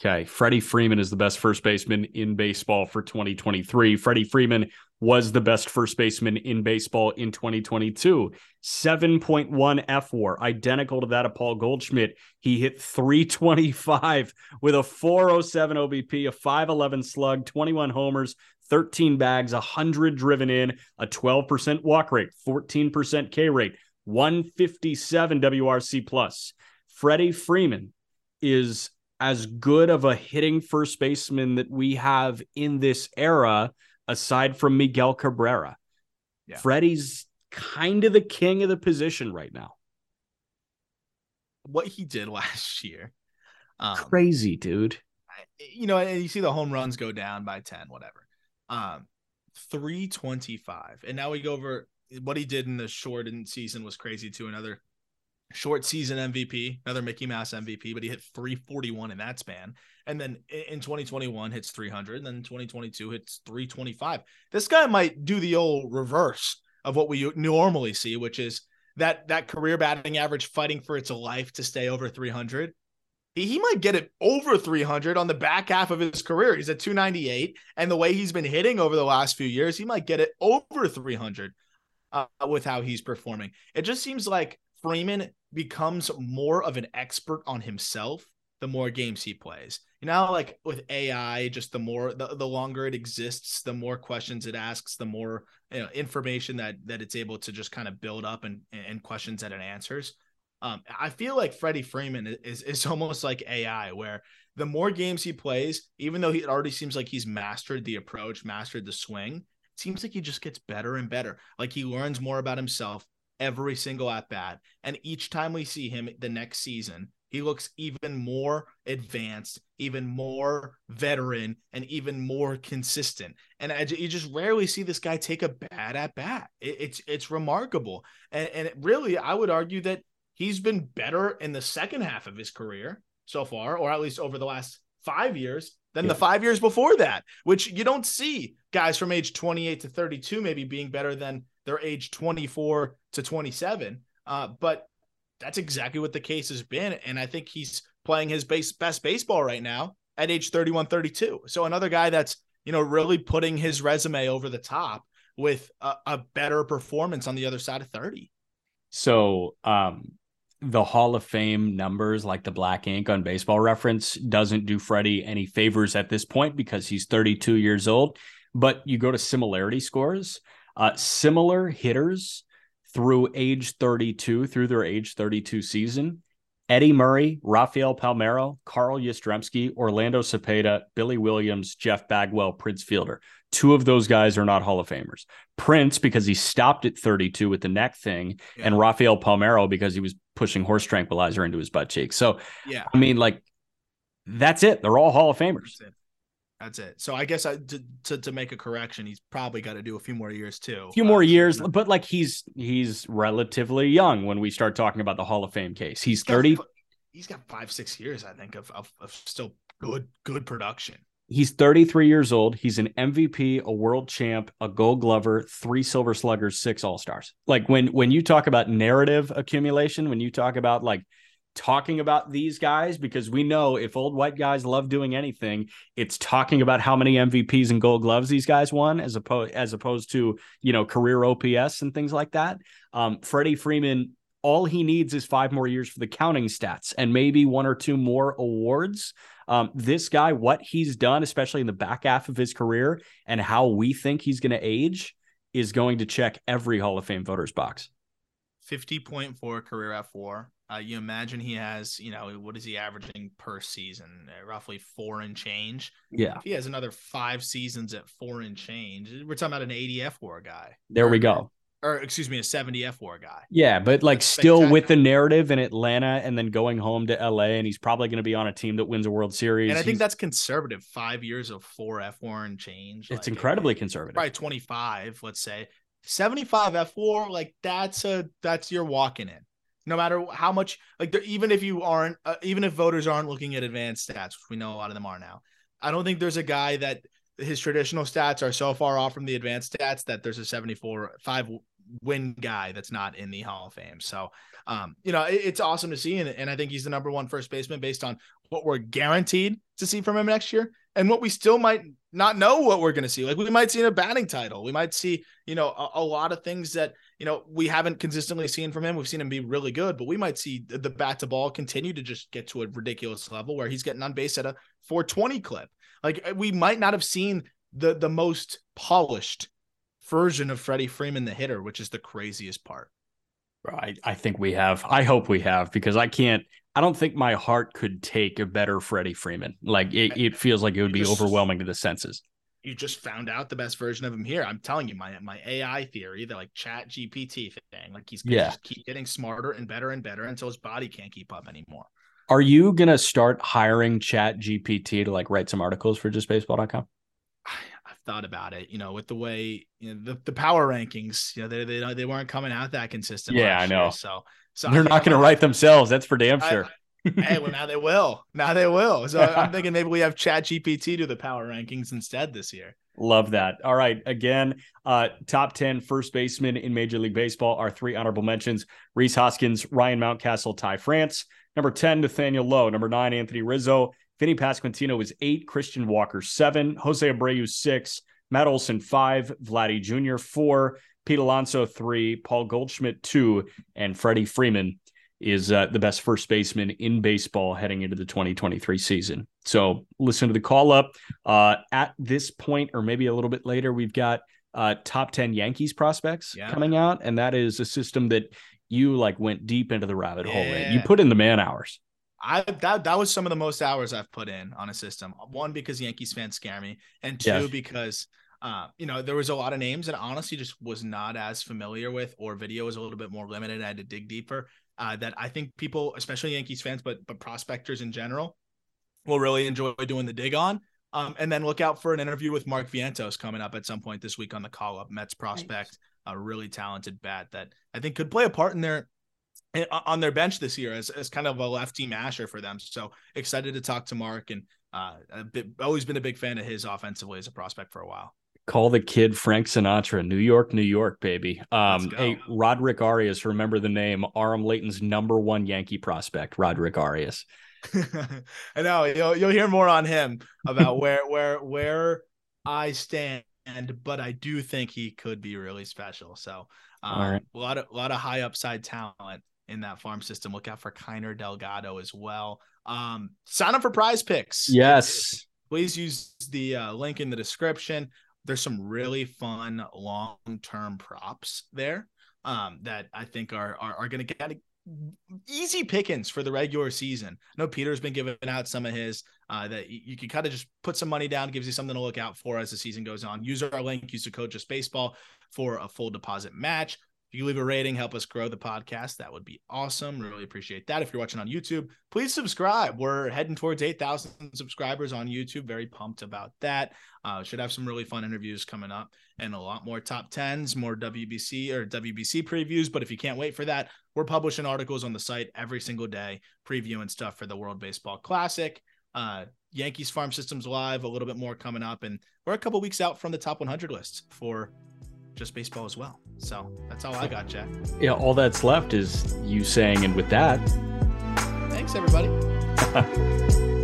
Okay. Freddie Freeman is the best first baseman in baseball for 2023. Freddie Freeman was the best first baseman in baseball in 2022. 7.1 fWAR, identical to that of Paul Goldschmidt. He hit 325 with a 407 OBP, a 511 slug, 21 homers, 13 bags, 100 driven in, a 12% walk rate, 14% K rate, 157 WRC plus. Freddie Freeman is as good of a hitting first baseman that we have in this era, aside from Miguel Cabrera. Yeah. Freddie's kind of the king of the position right now. What he did last year, um, crazy, dude. You know, and you see the home runs go down by 10, whatever. Um, 325. And now we go over what he did in the shortened season was crazy too. Another short season MVP, another Mickey Mouse MVP, but he hit 341 in that span. And then in 2021 hits 300, and then 2022 hits 325. This guy might do the old reverse of what we normally see, which is that that career batting average fighting for its life to stay over 300. He, he might get it over 300 on the back half of his career. He's at 298, and the way he's been hitting over the last few years, he might get it over 300 uh, with how he's performing. It just seems like Freeman becomes more of an expert on himself the more games he plays. You know, like with AI, just the more the, the longer it exists, the more questions it asks, the more you know, information that that it's able to just kind of build up and and questions that it answers. Um, I feel like Freddie Freeman is is almost like AI, where the more games he plays, even though he already seems like he's mastered the approach, mastered the swing, seems like he just gets better and better. Like he learns more about himself, every single at bat. And each time we see him the next season, he looks even more advanced, even more veteran, and even more consistent. And I, you just rarely see this guy take a bad at bat. It, it's it's remarkable, and, and really, I would argue that he's been better in the second half of his career so far, or at least over the last five years than yeah. the five years before that, which you don't see guys from age 28 to 32 maybe being better than their age 24 to 27. Uh, but that's exactly what the case has been. And I think he's playing his base, best baseball right now at age 31, 32. So another guy that's you know, really putting his resume over the top with a, a better performance on the other side of 30. So, um, the Hall of Fame numbers, like the black ink on baseball reference, doesn't do Freddie any favors at this point because he's 32 years old. But you go to similarity scores, uh, similar hitters through age 32, through their age 32 season. Eddie Murray, Rafael Palmeiro, Carl Yastrzemski, Orlando Cepeda, Billy Williams, Jeff Bagwell, Prince Fielder. Two of those guys are not Hall of Famers. Prince, because he stopped at 32 with the neck thing, yeah. and Rafael Palmeiro, because he was pushing horse tranquilizer into his butt cheek. So, yeah, I mean, like, that's it. They're all Hall of Famers. That's it. So I guess I, to, to, to make a correction, he's probably got to do a few more years too. A few more uh, years, but like he's he's relatively young when we start talking about the Hall of Fame case. He's, he's thirty. Got, he's got five six years, I think, of, of of still good good production. He's 33 years old. He's an MVP, a world champ, a gold glover, three silver sluggers, six all-stars. Like when when you talk about narrative accumulation, when you talk about like talking about these guys because we know if old white guys love doing anything, it's talking about how many MVPs and gold gloves these guys won as opposed as opposed to, you know, career OPS and things like that. Um, Freddie Freeman all he needs is five more years for the counting stats and maybe one or two more awards. Um, this guy, what he's done, especially in the back half of his career, and how we think he's going to age, is going to check every Hall of Fame voters box. 50.4 career fWAR. Uh, you imagine he has, you know, what is he averaging per season? Uh, roughly four and change. Yeah. If he has another five seasons at four and change, we're talking about an 80 fWAR guy. There we go or excuse me, a 70 fWAR guy. Yeah, but like That's still with the narrative in Atlanta and then going home to LA, and he's probably going to be on a team that wins a World Series. And I think he's, that's conservative. Five years of four fWAR and change. It's like, incredibly conservative. Probably 25, let's say. 75 fWAR, like that's a that's you're walking in. No matter how much, like even if you aren't, uh, even if voters aren't looking at advanced stats, which we know a lot of them are now, I don't think there's a guy that his traditional stats are so far off from the advanced stats that there's a 74 five win guy that's not in the Hall of Fame. So, um, you know, it, it's awesome to see. And, and I think he's the number one first baseman based on what we're guaranteed to see from him next year and what we still might not know what we're going to see. Like we might see a batting title. We might see, you know, a, a, lot of things that, you know, we haven't consistently seen from him. We've seen him be really good, but we might see the, the bat to ball continue to just get to a ridiculous level where he's getting on base at a 420 clip. Like uh, we might not have seen the the most polished version of Freddie Freeman, the hitter, which is the craziest part. I, I think we have. I hope we have because I can't. I don't think my heart could take a better Freddie Freeman. Like it, it feels like it would be just, overwhelming to the senses. You just found out the best version of him here. I'm telling you, my my AI theory, the like Chat GPT thing, like he's gonna yeah. just keep getting smarter and better and better until his body can't keep up anymore. Are you gonna start hiring Chat GPT to like write some articles for justbaseball.com? I've thought about it. You know, with the way you know the, the power rankings, you know, they they they weren't coming out that consistent. Yeah, I know. Year, so so they're not going to write themselves. That's for damn sure. I, hey, well now they will. Now they will. So I'm thinking maybe we have Chat GPT do the power rankings instead this year. Love that. All right. Again, uh, top 10 first baseman in Major League Baseball. Our three honorable mentions Rhys Hoskins, Ryan Mountcastle, Ty France. Number 10, Nathaniel Lowe. Number nine, Anthony Rizzo. Vinny Pasquantino is eight, Christian Walker seven, Jose Abreu six, Matt Olson five, Vladdy Jr. four, Pete Alonso three, Paul Goldschmidt two, and Freddie Freeman is uh, the best first baseman in baseball heading into the 2023 season. So listen to the call up. Uh, at this point, or maybe a little bit later, we've got uh, top 10 Yankees prospects yeah. coming out. And that is a system that you like went deep into the rabbit yeah. hole. In. You put in the man hours. I that that was some of the most hours I've put in on a system. One because Yankees fans scare me, and two yeah. because uh, you know there was a lot of names and honestly just was not as familiar with, or video was a little bit more limited. I had to dig deeper. Uh, that I think people, especially Yankees fans, but but prospectors in general, will really enjoy doing the dig on. Um, and then look out for an interview with Mark Vientos coming up at some point this week on the call up. Mets prospect, a really talented bat that I think could play a part in their on their bench this year as, as kind of a lefty masher for them. So excited to talk to Mark and uh, a bit, always been a big fan of his offensively as a prospect for a while. Call the kid Frank Sinatra, New York, New York, baby. Um, hey, Roderick Arias, remember the name Aram Leighton's number one Yankee prospect, Roderick Arias. I know you'll you'll hear more on him about where where where I stand, but I do think he could be really special. So, um, right. a lot of a lot of high upside talent in that farm system. Look out for Keiner Delgado as well. Um, sign up for Prize Picks. Yes. please use the uh, link in the description. There's some really fun long term props there um, that I think are are, are going to get easy pickings for the regular season. I know Peter's been giving out some of his uh, that you, you can kind of just put some money down, gives you something to look out for as the season goes on. Use our link, use the code just baseball for a full deposit match. You leave a rating, help us grow the podcast. That would be awesome. Really appreciate that. If you're watching on YouTube, please subscribe. We're heading towards 8,000 subscribers on YouTube. Very pumped about that. Uh, should have some really fun interviews coming up and a lot more top 10s, more WBC or WBC previews. But if you can't wait for that, we're publishing articles on the site every single day, previewing stuff for the World Baseball Classic. Uh, Yankees Farm Systems Live, a little bit more coming up. And we're a couple weeks out from the top 100 list for just baseball as well. So that's all I got, Jack. Yeah, all that's left is you saying, and with that. Thanks, everybody.